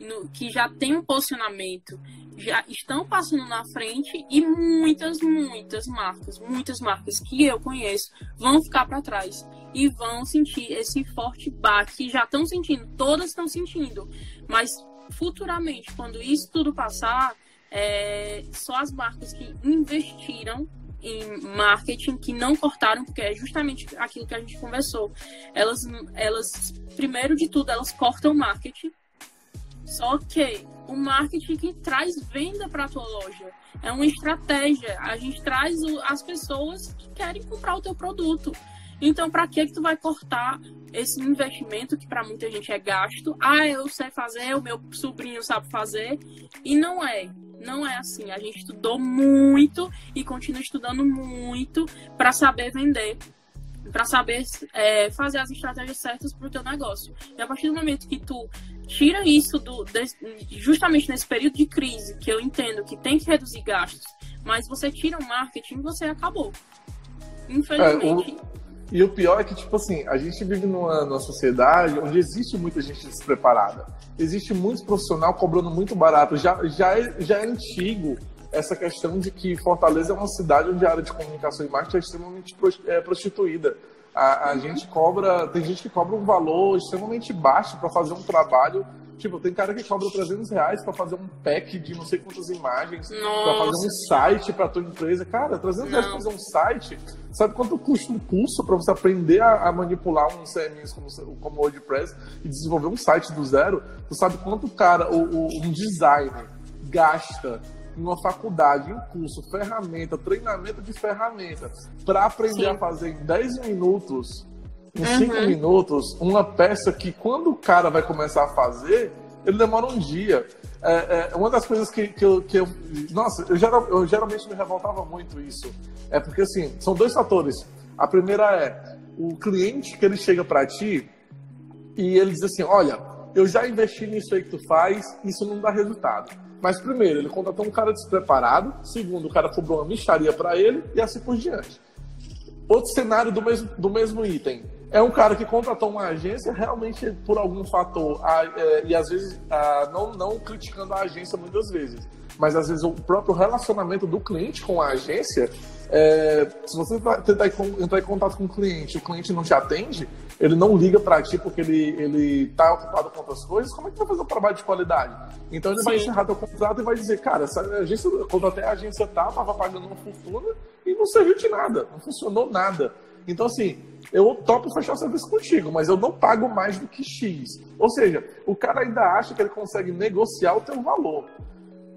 no, que já têm um posicionamento, já estão passando na frente e muitas, muitas marcas, muitas marcas que eu conheço vão ficar para trás e vão sentir esse forte baque. Já estão sentindo, todas estão sentindo, mas futuramente, quando isso tudo passar, é, só as marcas que investiram em marketing que não cortaram, porque é justamente aquilo que a gente conversou. Elas, elas primeiro de tudo, elas cortam marketing. Só que o marketing que traz venda para a tua loja é uma estratégia. A gente traz o, as pessoas que querem comprar o teu produto. Então, para que que tu vai cortar esse investimento que para muita gente é gasto? Ah, eu sei fazer, o meu sobrinho sabe fazer e não é. Não é assim. A gente estudou muito e continua estudando muito para saber vender, para saber é, fazer as estratégias certas para o teu negócio. E a partir do momento que tu tira isso do justamente nesse período de crise, que eu entendo que tem que reduzir gastos, mas você tira o marketing, você acabou. Infelizmente. É, o... E o pior é que, tipo assim, a gente vive numa, numa sociedade onde existe muita gente despreparada existe muito profissional cobrando muito barato. Já, já, é, já é antigo essa questão de que Fortaleza é uma cidade onde a área de comunicação e marketing é extremamente é, prostituída. A, a uhum. gente cobra, tem gente que cobra um valor extremamente baixo para fazer um trabalho Tipo, tem cara que cobra 300 reais pra fazer um pack de não sei quantas imagens, Nossa. pra fazer um site pra tua empresa. Cara, 300 não. reais pra fazer um site, sabe quanto custa um curso pra você aprender a, a manipular um CMS como, como o WordPress e desenvolver um site do zero? Tu sabe quanto cara, o, o, um designer gasta em uma faculdade, em um curso, ferramenta, treinamento de ferramenta, para aprender Sim. a fazer em 10 minutos em uhum. cinco minutos, uma peça que quando o cara vai começar a fazer, ele demora um dia. É, é uma das coisas que, que, eu, que eu. Nossa, eu, geral, eu geralmente me revoltava muito isso. É porque, assim, são dois fatores. A primeira é o cliente que ele chega para ti e ele diz assim: Olha, eu já investi nisso aí que tu faz, isso não dá resultado. Mas, primeiro, ele contratou um cara despreparado. Segundo, o cara cobrou uma micharia para ele e assim por diante. Outro cenário do mesmo, do mesmo item é um cara que contratou uma agência realmente por algum fator, a, é, e às vezes a, não, não criticando a agência muitas vezes, mas às vezes o próprio relacionamento do cliente com a agência, é, se você tentar entrar em contato com o cliente, o cliente não te atende, ele não liga para ti porque ele ele está ocupado com outras coisas, como é que vai fazer um trabalho de qualidade? Então ele Sim. vai encerrar teu contrato e vai dizer, cara, essa agência, quando até a agência tá, tava pagando uma fortuna e não serviu de nada, não funcionou nada. Então, assim, eu topo fechar o serviço contigo, mas eu não pago mais do que X. Ou seja, o cara ainda acha que ele consegue negociar o teu valor.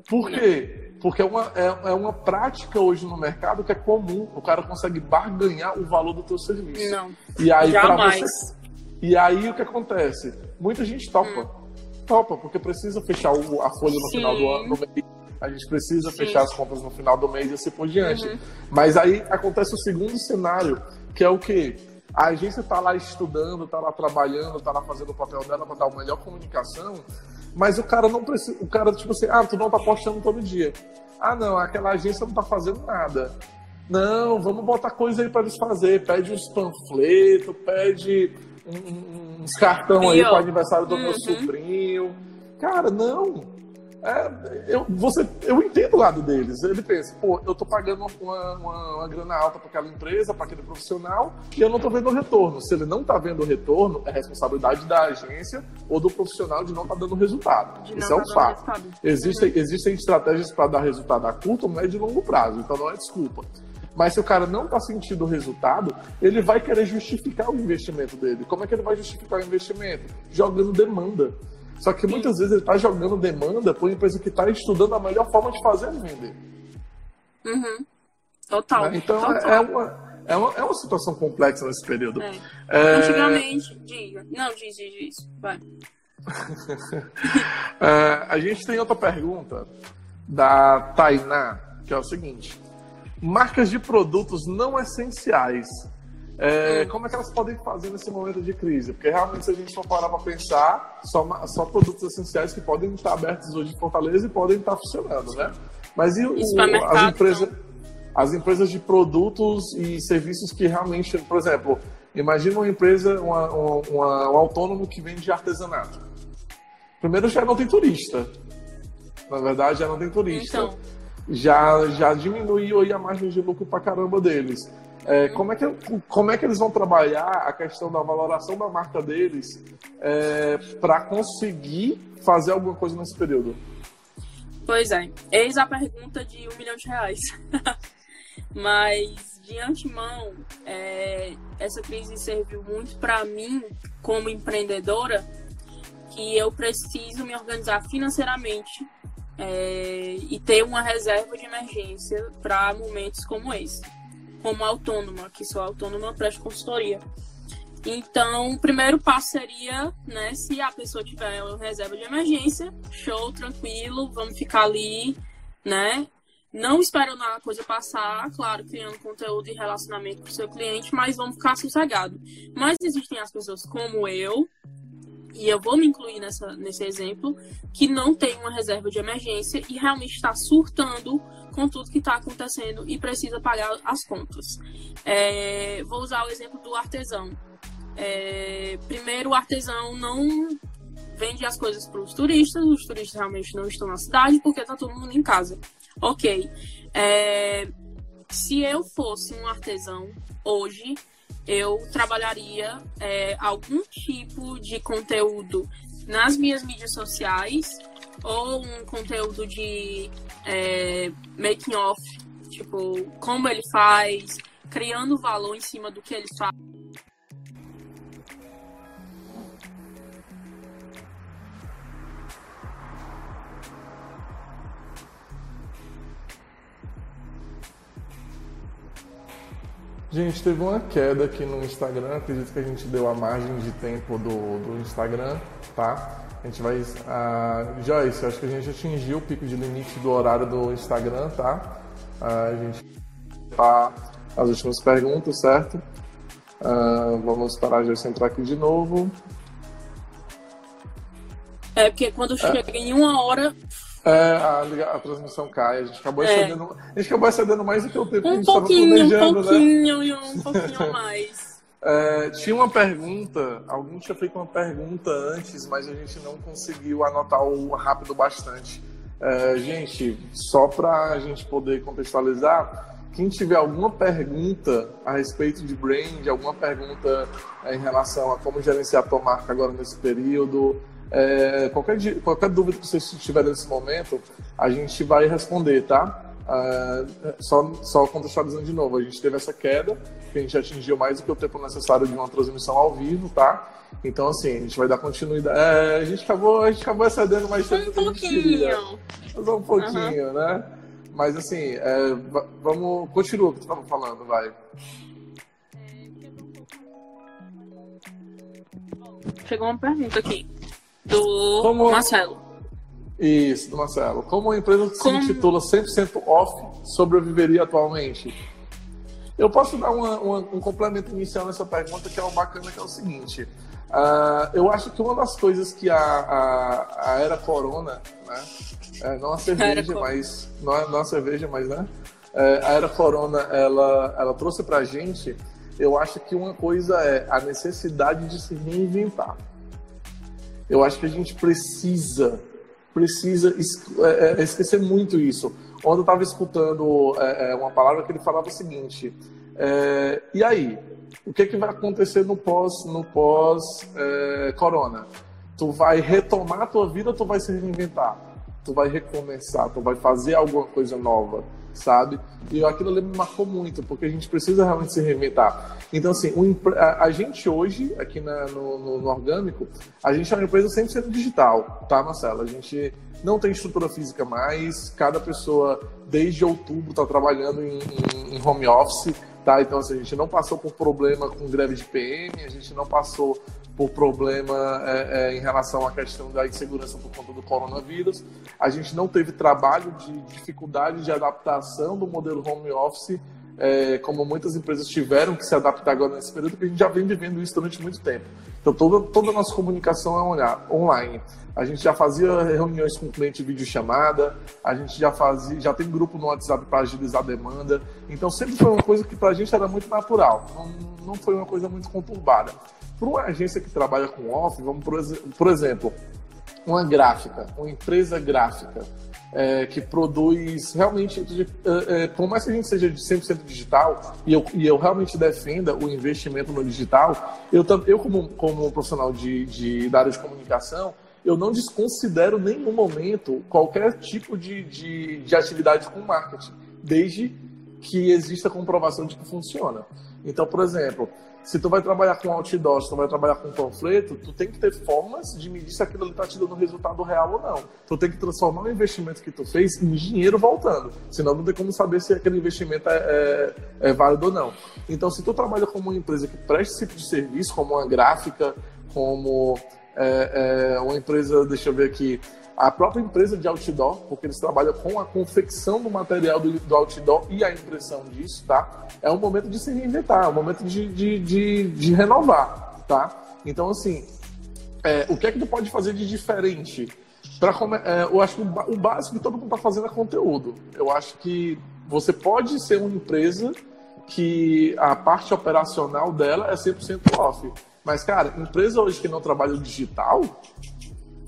Por quê? Porque é uma, é, é uma prática hoje no mercado que é comum. O cara consegue barganhar o valor do teu serviço. Não. E aí, jamais. Você... E aí o que acontece? Muita gente topa. Hum. Topa, porque precisa fechar o, a folha no Sim. final do ano, a gente precisa Sim. fechar as contas no final do mês e assim por diante. Uhum. Mas aí acontece o segundo cenário, que é o que a agência está lá estudando, está lá trabalhando, está lá fazendo o papel dela para dar uma melhor comunicação, mas o cara não precisa, o cara tipo assim, ah, tu não tá postando todo dia. Ah, não, aquela agência não tá fazendo nada. Não, vamos botar coisa aí para eles fazer. Pede uns panfletos, pede uns cartão aí para aniversário do uhum. meu sobrinho. Cara, não. É, eu, você, eu entendo o lado deles. Ele pensa, pô, eu tô pagando uma, uma, uma grana alta para aquela empresa, para aquele profissional, e eu não tô vendo o retorno. Se ele não tá vendo o retorno, é responsabilidade da agência ou do profissional de não estar tá dando resultado. Isso é um tá fato. Existem, existem estratégias para dar resultado a curto, médio e longo prazo, então não é desculpa. Mas se o cara não está sentindo o resultado, ele vai querer justificar o investimento dele. Como é que ele vai justificar o investimento? Jogando demanda. Só que muitas vezes ele está jogando demanda para uma empresa que está estudando a melhor forma de fazer vender. Uhum. Total. Né? Então Total. É, uma, é, uma, é uma situação complexa nesse período. É. É... Antigamente, diga. Não, diz, diz, diz. Vai. é, a gente tem outra pergunta da Tainá, que é o seguinte: marcas de produtos não essenciais é, hum. como é que elas podem fazer nesse momento de crise? Porque realmente, se a gente for parar para pensar, só, só produtos essenciais que podem estar abertos hoje em Fortaleza e podem estar funcionando, né? Mas e o, as empresas, as empresas de produtos e serviços que realmente, por exemplo, imagina uma empresa, uma, uma, um autônomo que vende artesanato. Primeiro já não tem turista. Na verdade, já não tem turista. Então. Já, já diminuiu a margem de lucro para caramba deles. É, como, é que, como é que eles vão trabalhar a questão da valoração da marca deles é, para conseguir fazer alguma coisa nesse período? Pois é, eis a pergunta de um milhão de reais. Mas, de antemão, é, essa crise serviu muito para mim, como empreendedora, que eu preciso me organizar financeiramente é, e ter uma reserva de emergência para momentos como esse como autônoma, que sou autônoma, presto consultoria. Então, o primeiro passo seria, né, se a pessoa tiver uma reserva de emergência, show, tranquilo, vamos ficar ali, né? Não esperando a coisa passar, claro, criando conteúdo e relacionamento com o seu cliente, mas vamos ficar sossegado. Mas existem as pessoas como eu, e eu vou me incluir nessa, nesse exemplo, que não tem uma reserva de emergência e realmente está surtando com tudo que está acontecendo e precisa pagar as contas. É, vou usar o exemplo do artesão. É, primeiro, o artesão não vende as coisas para os turistas, os turistas realmente não estão na cidade porque está todo mundo em casa. Ok. É, se eu fosse um artesão hoje, eu trabalharia é, algum tipo de conteúdo nas minhas mídias sociais ou um conteúdo de é, making off, tipo, como ele faz, criando valor em cima do que ele faz. Gente, teve uma queda aqui no Instagram, acredito que a gente deu a margem de tempo do, do Instagram, tá? A gente vai. Uh, Joyce, acho que a gente atingiu o pico de limite do horário do Instagram, tá? Uh, a gente tá as últimas perguntas, certo? Uh, vamos parar Joyce entrar aqui de novo. É, porque quando chega é. em uma hora. É, a, a, transmissão cai, a gente acabou é. excedendo. A gente acabou excedendo mais do que o tempo um que a gente estava planejando, um pouquinho, né? Um pouquinho mais. É, tinha uma pergunta, alguém tinha feito uma pergunta antes, mas a gente não conseguiu anotar o rápido bastante. É, gente, só para a gente poder contextualizar, quem tiver alguma pergunta a respeito de brand, alguma pergunta é, em relação a como gerenciar a tua marca agora nesse período, é, qualquer, qualquer dúvida que vocês tiverem nesse momento, a gente vai responder, tá? Uh, só, só contextualizando de novo, a gente teve essa queda, que a gente atingiu mais do que o tempo necessário de uma transmissão ao vivo, tá? Então, assim, a gente vai dar continuidade. É, a, gente acabou, a gente acabou excedendo mais tempo um queria. Mas um pouquinho, uhum. né? Mas, assim, é, vamos. Continua o que tu estava falando, vai. Chegou uma pergunta aqui do Como... Marcelo. Isso, do Marcelo. Como uma empresa que Como... se intitula 100% off sobreviveria atualmente? Eu posso dar uma, uma, um complemento inicial nessa pergunta que é o bacana, que é o seguinte. Uh, eu acho que uma das coisas que a, a, a era corona, né? É, não a cerveja, mas não a, não a cerveja, mas né? é, a era corona ela, ela trouxe para a gente, eu acho que uma coisa é a necessidade de se reinventar. Eu acho que a gente precisa, precisa é, é, esquecer muito isso. Ontem eu estava escutando é, uma palavra que ele falava o seguinte: é, e aí, o que, que vai acontecer no pós, no pós é, corona? Tu vai retomar a tua vida tu vai se reinventar? Tu vai recomeçar, tu vai fazer alguma coisa nova, sabe? E aquilo ali me marcou muito, porque a gente precisa realmente se reinventar. Então, assim, a, gente hoje, aqui na, no, no, no, Orgânico, a gente é uma empresa 100% digital, tá, Marcelo? A gente não tem estrutura física mais, cada pessoa, desde outubro, está trabalhando em, em, em home office, Tá? Então, assim, a gente não passou por problema com greve de PM, a gente não passou por problema é, é, em relação à questão da insegurança por conta do coronavírus. A gente não teve trabalho de dificuldade de adaptação do modelo home office, é, como muitas empresas tiveram que se adaptar agora nesse período, porque a gente já vem vivendo isso durante muito tempo. Então, toda, toda a nossa comunicação é online. A gente já fazia reuniões com o cliente videochamada, a gente já fazia, já tem grupo no WhatsApp para agilizar a demanda. Então sempre foi uma coisa que para a gente era muito natural, não, não foi uma coisa muito conturbada. Para uma agência que trabalha com off, vamos por, por exemplo, uma gráfica, uma empresa gráfica é, que produz realmente, é, é, por mais que a gente seja de 100% digital, e eu, e eu realmente defenda o investimento no digital, eu, eu como, como profissional de, de, da área de comunicação, eu não desconsidero nenhum momento qualquer tipo de, de, de atividade com marketing, desde que exista comprovação de que funciona. Então, por exemplo, se tu vai trabalhar com outdoor, se tu vai trabalhar com panfleto, tu tem que ter formas de medir se aquilo ali está te dando resultado real ou não. Tu tem que transformar o investimento que tu fez em dinheiro voltando. Senão não tem como saber se aquele investimento é, é, é válido ou não. Então, se tu trabalha como uma empresa que presta esse tipo de serviço, como uma gráfica, como é, é uma empresa, deixa eu ver aqui, a própria empresa de outdoor, porque eles trabalham com a confecção do material do, do outdoor e a impressão disso, tá? É um momento de se reinventar, é um momento de, de, de, de renovar, tá? Então, assim, é, o que é que tu pode fazer de diferente? Pra, é, eu acho que o, o básico que todo mundo está fazendo é conteúdo. Eu acho que você pode ser uma empresa que a parte operacional dela é 100% off. Mas, cara, empresa hoje que não trabalha o digital,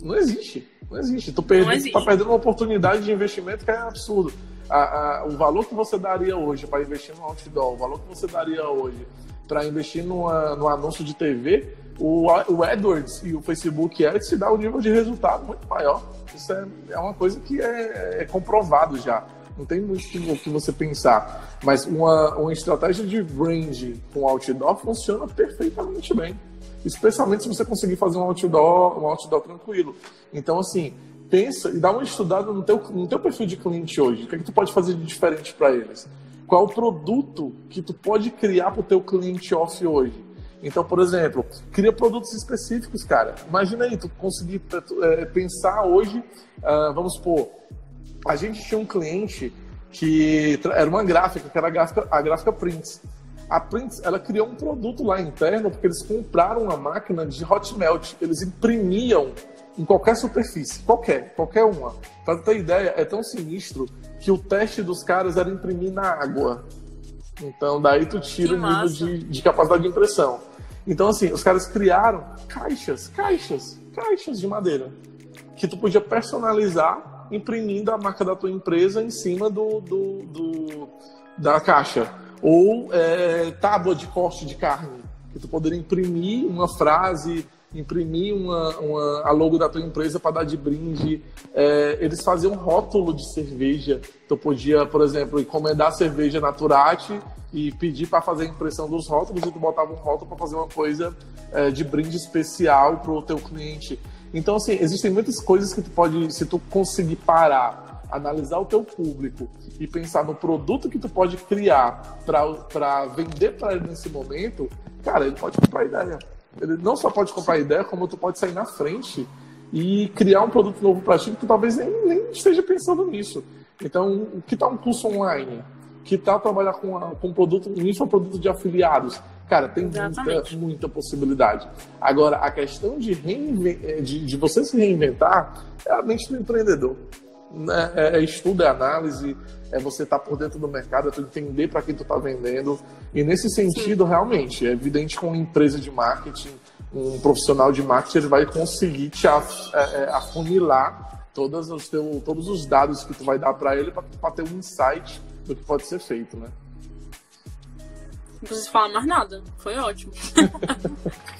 não existe. Não existe. Tu perde, existe. tá perdendo uma oportunidade de investimento que é absurdo. A, a, o valor que você daria hoje para investir no outdoor, o valor que você daria hoje para investir numa, no anúncio de TV, o, o AdWords e o Facebook Ads te dá um nível de resultado muito maior. Isso é, é uma coisa que é, é comprovado já. Não tem muito o que você pensar. Mas uma, uma estratégia de brand com outdoor funciona perfeitamente bem especialmente se você conseguir fazer um outdoor, um outdoor tranquilo. Então, assim, pensa e dá uma estudada no teu, no teu perfil de cliente hoje. O que, é que tu pode fazer de diferente para eles? Qual o produto que tu pode criar para o teu cliente off hoje? Então, por exemplo, cria produtos específicos, cara. Imagina aí, tu conseguir é, pensar hoje, uh, vamos supor, a gente tinha um cliente que era uma gráfica, que era a gráfica, a gráfica Prints. A Prince, ela criou um produto lá interno porque eles compraram uma máquina de hot melt. Eles imprimiam em qualquer superfície, qualquer, qualquer uma. Para ter ideia, é tão sinistro que o teste dos caras era imprimir na água. Então, daí tu tira o nível de, de capacidade de impressão. Então, assim, os caras criaram caixas, caixas, caixas de madeira que tu podia personalizar imprimindo a marca da tua empresa em cima do, do, do da caixa ou é, tábua de corte de carne, que tu poderia imprimir uma frase, imprimir uma, uma, a logo da tua empresa para dar de brinde. É, eles faziam rótulo de cerveja. Tu podia, por exemplo, encomendar cerveja na Turati e pedir para fazer a impressão dos rótulos e tu botava um rótulo para fazer uma coisa é, de brinde especial para o teu cliente. Então, assim, existem muitas coisas que tu pode, se tu conseguir parar analisar o teu público e pensar no produto que tu pode criar para vender para ele nesse momento, cara, ele pode comprar ideia. Ele não só pode comprar ideia, como tu pode sair na frente e criar um produto novo para ti que tu talvez nem, nem esteja pensando nisso. Então, o que tá um curso online? Que tal trabalhar com, a, com um produto, um produto de afiliados? Cara, tem muita, muita possibilidade. Agora, a questão de, de, de você se reinventar é a mente do empreendedor né, é, é, estudo, é análise, é você estar tá por dentro do mercado, é tu entender para quem tu está vendendo. E nesse sentido, Sim. realmente, é evidente que uma empresa de marketing, um profissional de marketing, ele vai conseguir te é, é, afunilar todos os, teu, todos os dados que tu vai dar para ele para ter um insight do que pode ser feito, né? Não preciso falar mais nada. Foi ótimo.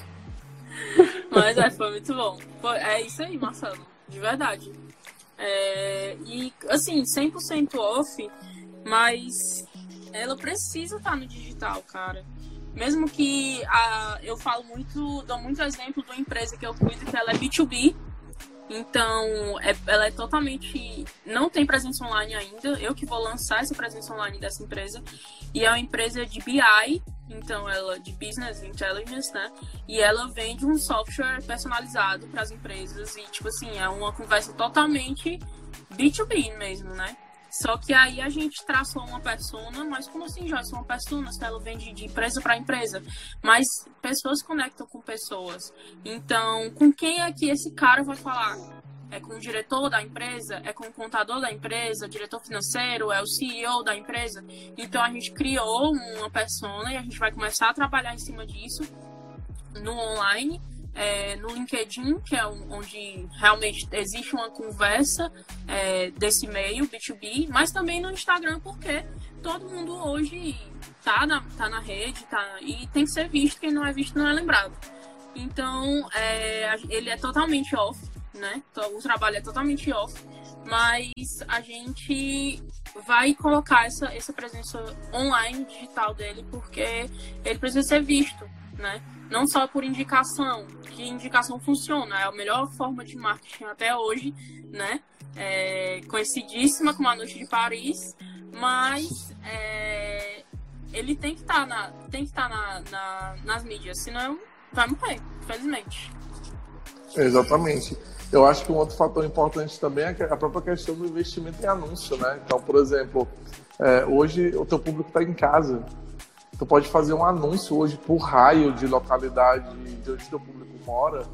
Mas é, foi muito bom. Foi, é isso aí, Marcelo. De verdade. É, e, assim, 100% off, mas ela precisa estar no digital, cara. Mesmo que a, eu falo muito, dou muito exemplo de uma empresa que eu cuido, que ela é B2B, então, é, ela é totalmente. Não tem presença online ainda. Eu que vou lançar essa presença online dessa empresa. E é uma empresa de BI, então ela de Business Intelligence, né? E ela vende um software personalizado para as empresas. E, tipo assim, é uma conversa totalmente B2B mesmo, né? Só que aí a gente traçou uma persona, mas como assim, Joyce? Uma persona, se ela vende de empresa para empresa. Mas pessoas conectam com pessoas. Então, com quem é que esse cara vai falar? É com o diretor da empresa? É com o contador da empresa? Diretor financeiro? É o CEO da empresa? Então, a gente criou uma persona e a gente vai começar a trabalhar em cima disso no online é, no LinkedIn, que é onde realmente existe uma conversa é, desse meio, B2B, mas também no Instagram, porque todo mundo hoje tá na, tá na rede tá, e tem que ser visto, quem não é visto não é lembrado. Então, é, ele é totalmente off, né? Então, o trabalho é totalmente off, mas a gente vai colocar essa, essa presença online, digital dele, porque ele precisa ser visto, né? Não só por indicação, que indicação funciona, é a melhor forma de marketing até hoje, né? É, conhecidíssima como a Noite de Paris, mas é, ele tem que estar tá na, tem que tá na, na, nas mídias, senão vai morrer, infelizmente. Exatamente. Eu acho que um outro fator importante também é a própria questão do investimento em anúncio, né? Então, por exemplo, é, hoje o teu público está em casa. Tu pode fazer um anúncio hoje por raio de localidade de onde teu público mora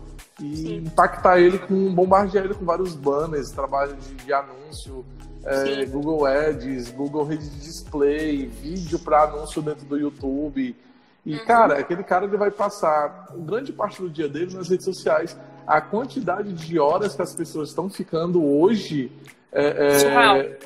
e Sim. impactar ele com bombardear ele com vários banners, trabalho de, de anúncio, é, Google Ads, Google Rede de Display, vídeo para anúncio dentro do YouTube. E, uhum. cara, aquele cara ele vai passar grande parte do dia dele nas redes sociais. A quantidade de horas que as pessoas estão ficando hoje é, é,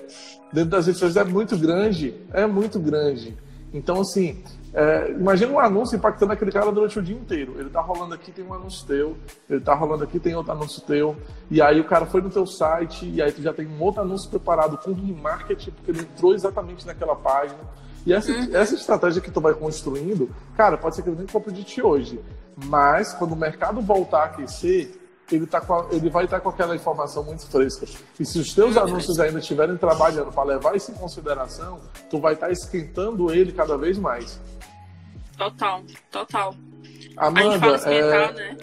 dentro das redes sociais é muito grande. É muito grande. Então, assim, é, imagina um anúncio impactando aquele cara durante o dia inteiro. Ele tá rolando aqui, tem um anúncio teu. Ele tá rolando aqui, tem outro anúncio teu. E aí o cara foi no teu site e aí tu já tem um outro anúncio preparado com remarketing, porque ele entrou exatamente naquela página. E essa, uhum. essa estratégia que tu vai construindo, cara, pode ser que ele nem compre de ti hoje. Mas quando o mercado voltar a aquecer, ele, tá a, ele vai estar tá com aquela informação muito fresca. E se os teus anúncios ainda estiverem trabalhando para levar isso em consideração, tu vai estar tá esquentando ele cada vez mais. Total, total. Amanda, é... né?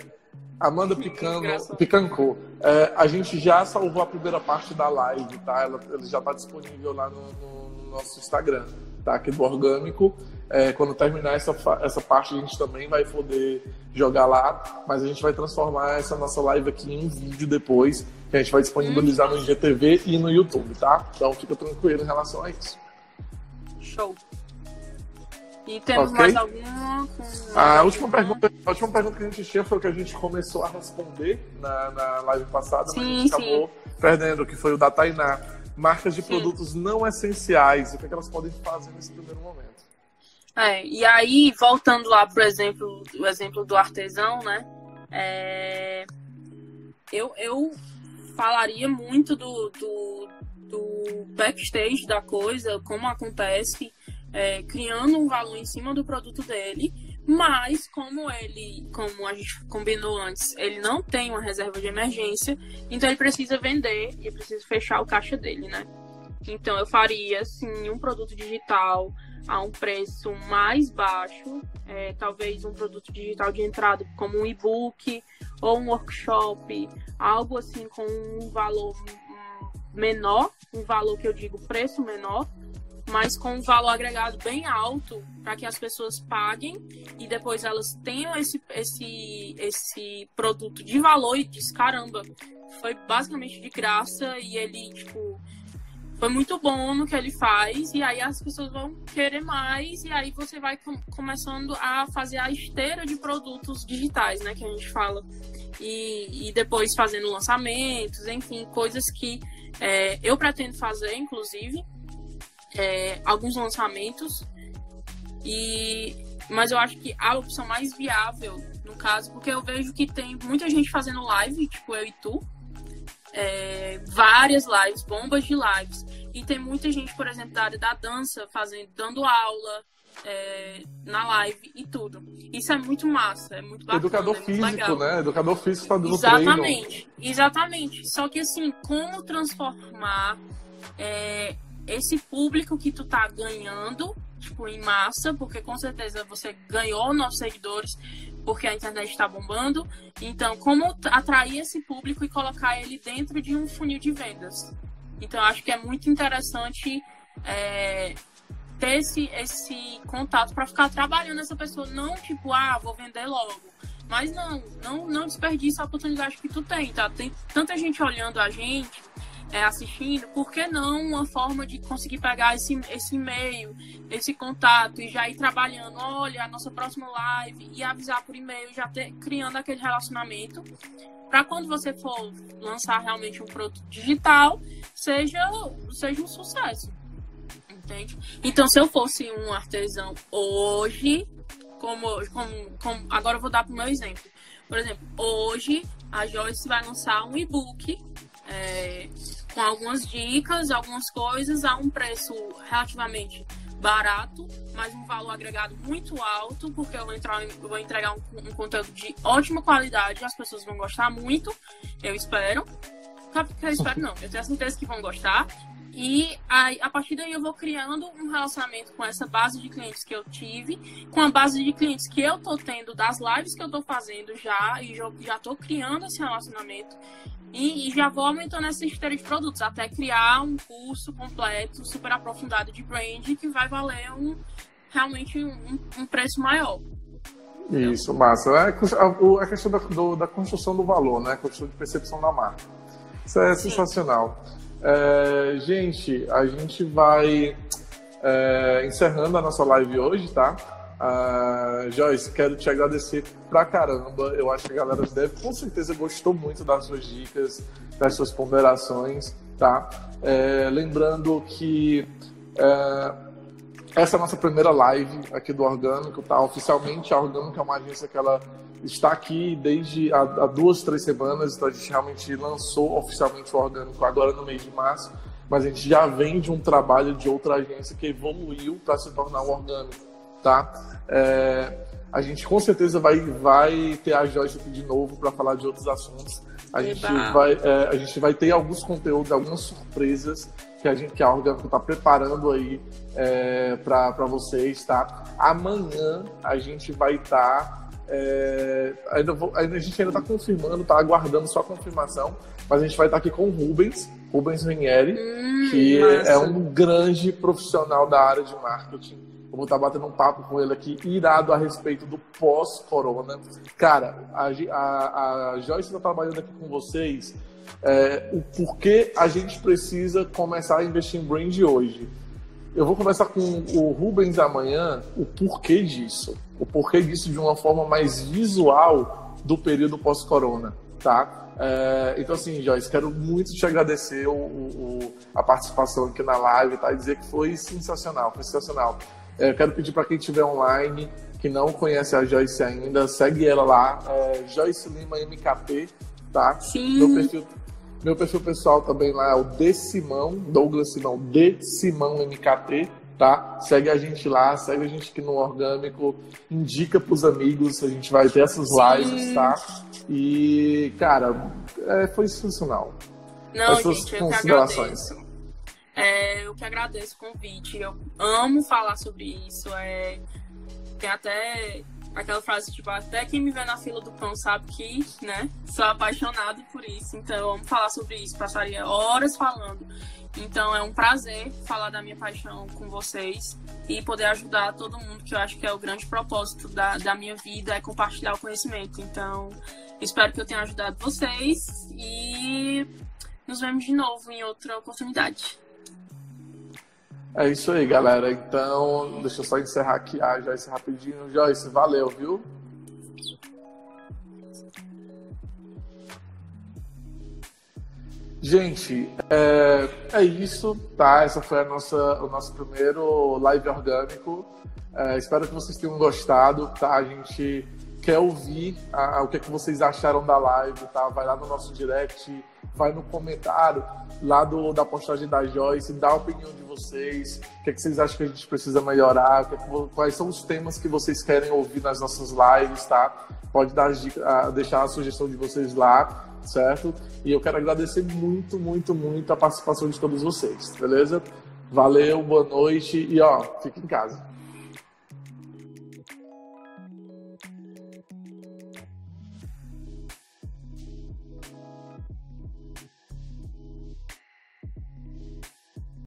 Amanda Picano, Picancô, é, a gente já salvou a primeira parte da live, tá? Ela, ela já está disponível lá no, no, no nosso Instagram tá? Aqui do orgânico. É, quando terminar essa, essa parte, a gente também vai poder jogar lá, mas a gente vai transformar essa nossa live aqui em vídeo depois, que a gente vai disponibilizar no IGTV e no YouTube, tá? Então fica tranquilo em relação a isso. Show. E temos okay. mais alguma? A última, pergunta, a última pergunta que a gente tinha foi o que a gente começou a responder na, na live passada, sim, mas a gente sim. acabou perdendo, que foi o da Tainá marcas de Sim. produtos não essenciais, o que, é que elas podem fazer nesse primeiro momento. É, e aí, voltando lá para exemplo, o exemplo do artesão, né? É, eu, eu falaria muito do, do, do backstage da coisa, como acontece, é, criando um valor em cima do produto dele mas, como ele, como a gente combinou antes, ele não tem uma reserva de emergência, então ele precisa vender e precisa fechar o caixa dele, né? Então eu faria, assim, um produto digital a um preço mais baixo, é, talvez um produto digital de entrada como um e-book ou um workshop, algo assim com um valor menor, um valor que eu digo preço menor, mas com um valor agregado bem alto para que as pessoas paguem e depois elas tenham esse, esse, esse produto de valor e diz, caramba, foi basicamente de graça e ele, tipo, foi muito bom no que ele faz, e aí as pessoas vão querer mais, e aí você vai com, começando a fazer a esteira de produtos digitais, né, que a gente fala. E, e depois fazendo lançamentos, enfim, coisas que é, eu pretendo fazer, inclusive, é, alguns lançamentos. E, mas eu acho que a opção mais viável, no caso, porque eu vejo que tem muita gente fazendo live, tipo eu e tu, é, várias lives, bombas de lives. E tem muita gente, por exemplo, da área da dança, fazendo, dando aula é, na live e tudo. Isso é muito massa, é muito bacana. Educador é físico, legal. né? Educador físico fazendo Exatamente, treino. exatamente. Só que assim, como transformar é, esse público que tu tá ganhando, tipo, em massa, porque com certeza você ganhou novos seguidores, porque a internet está bombando. Então, como atrair esse público e colocar ele dentro de um funil de vendas? Então, acho que é muito interessante é, ter esse, esse contato para ficar trabalhando essa pessoa. Não tipo, ah, vou vender logo. Mas não, não, não desperdiça a oportunidade que tu tem, tá? Tem tanta gente olhando a gente é, assistindo, por que não uma forma de conseguir pegar esse, esse e-mail, esse contato e já ir trabalhando, olha, a nossa próxima live e avisar por e-mail, já ter, criando aquele relacionamento, para quando você for lançar realmente um produto digital, seja, seja um sucesso. Entende? Então, se eu fosse um artesão hoje, como, como, como agora eu vou dar para o meu exemplo. Por exemplo, hoje a Joyce vai lançar um e-book é, com algumas dicas, algumas coisas a um preço relativamente barato, mas um valor agregado muito alto, porque eu vou, entrar, eu vou entregar um, um conteúdo de ótima qualidade, as pessoas vão gostar muito, eu espero. Eu espero não, eu tenho certeza que vão gostar. E aí, a partir daí eu vou criando um relacionamento com essa base de clientes que eu tive, com a base de clientes que eu tô tendo das lives que eu tô fazendo já, e já, já tô criando esse relacionamento. E, e, já vou aumentando essa esteira de produtos, até criar um curso completo, super aprofundado de brand, que vai valer um, realmente um, um preço maior. Isso, massa. É a, a questão da, do, da construção do valor, né? A construção de percepção da marca. Isso é Sim. sensacional. É, gente, a gente vai é, encerrando a nossa live hoje, tá? Uh, Joyce, quero te agradecer pra caramba. Eu acho que a galera deve, com certeza, gostou muito das suas dicas, das suas ponderações, tá? É, lembrando que é, essa é a nossa primeira live aqui do Orgânico, tá? Oficialmente, a Orgânico é uma agência que ela está aqui desde há, há duas, três semanas, então a gente realmente lançou oficialmente o Orgânico agora no mês de março, mas a gente já vem de um trabalho de outra agência que evoluiu para se tornar o Orgânico tá? É, a gente com certeza vai, vai ter a Joyce aqui de novo para falar de outros assuntos. A gente, vai, é, a gente vai ter alguns conteúdos, algumas surpresas que a gente que a Orgânico está preparando aí é, para vocês, tá? Amanhã a gente vai estar. Tá, é, ainda vou, a gente ainda está confirmando, está aguardando só a confirmação, mas a gente vai estar tá aqui com o Rubens, Rubens Ranieri, hum, que massa. é um grande profissional da área de marketing vou estar batendo um papo com ele aqui, irado a respeito do pós-corona. Cara, a, a, a Joyce está trabalhando aqui com vocês é, o porquê a gente precisa começar a investir em brand hoje. Eu vou conversar com o Rubens amanhã o porquê disso. O porquê disso de uma forma mais visual do período pós-corona, tá? É, então, assim, Joyce, quero muito te agradecer o, o, a participação aqui na live, tá? E dizer que foi sensacional, foi sensacional. É, quero pedir para quem estiver online, que não conhece a Joyce ainda, segue ela lá, é, Joyce Lima MKP, tá? Sim. Meu perfil, meu perfil pessoal também lá é o D Simão, Douglas Simão, D Simão MKT, tá? Segue a gente lá, segue a gente aqui no Orgânico, indica pros amigos, a gente vai ter essas lives, tá? E, cara, é, foi sensacional. Não, Essas gente, eu considerações. Que agradeço. É, eu que agradeço o convite. Eu amo falar sobre isso. É, tem até aquela frase, tipo, até quem me vê na fila do pão sabe que, né, sou apaixonado por isso. Então, amo falar sobre isso. Passaria horas falando. Então, é um prazer falar da minha paixão com vocês e poder ajudar todo mundo, que eu acho que é o grande propósito da, da minha vida, é compartilhar o conhecimento. Então, espero que eu tenha ajudado vocês e nos vemos de novo em outra oportunidade. É isso aí, galera. Então, deixa eu só encerrar aqui a Joyce rapidinho. Joyce, valeu, viu? Gente, é, é, isso, tá? Essa foi a nossa, o nosso primeiro live orgânico. É, espero que vocês tenham gostado, tá? A gente quer ouvir a, a, o que, é que vocês acharam da live, tá? Vai lá no nosso direct, vai no comentário lá do, da postagem da Joyce, dá a opinião de vocês, o que, é que vocês acham que a gente precisa melhorar, que é que, quais são os temas que vocês querem ouvir nas nossas lives, tá? Pode dar, deixar a sugestão de vocês lá certo? E eu quero agradecer muito, muito, muito a participação de todos vocês, beleza? Valeu, boa noite e ó, fique em casa.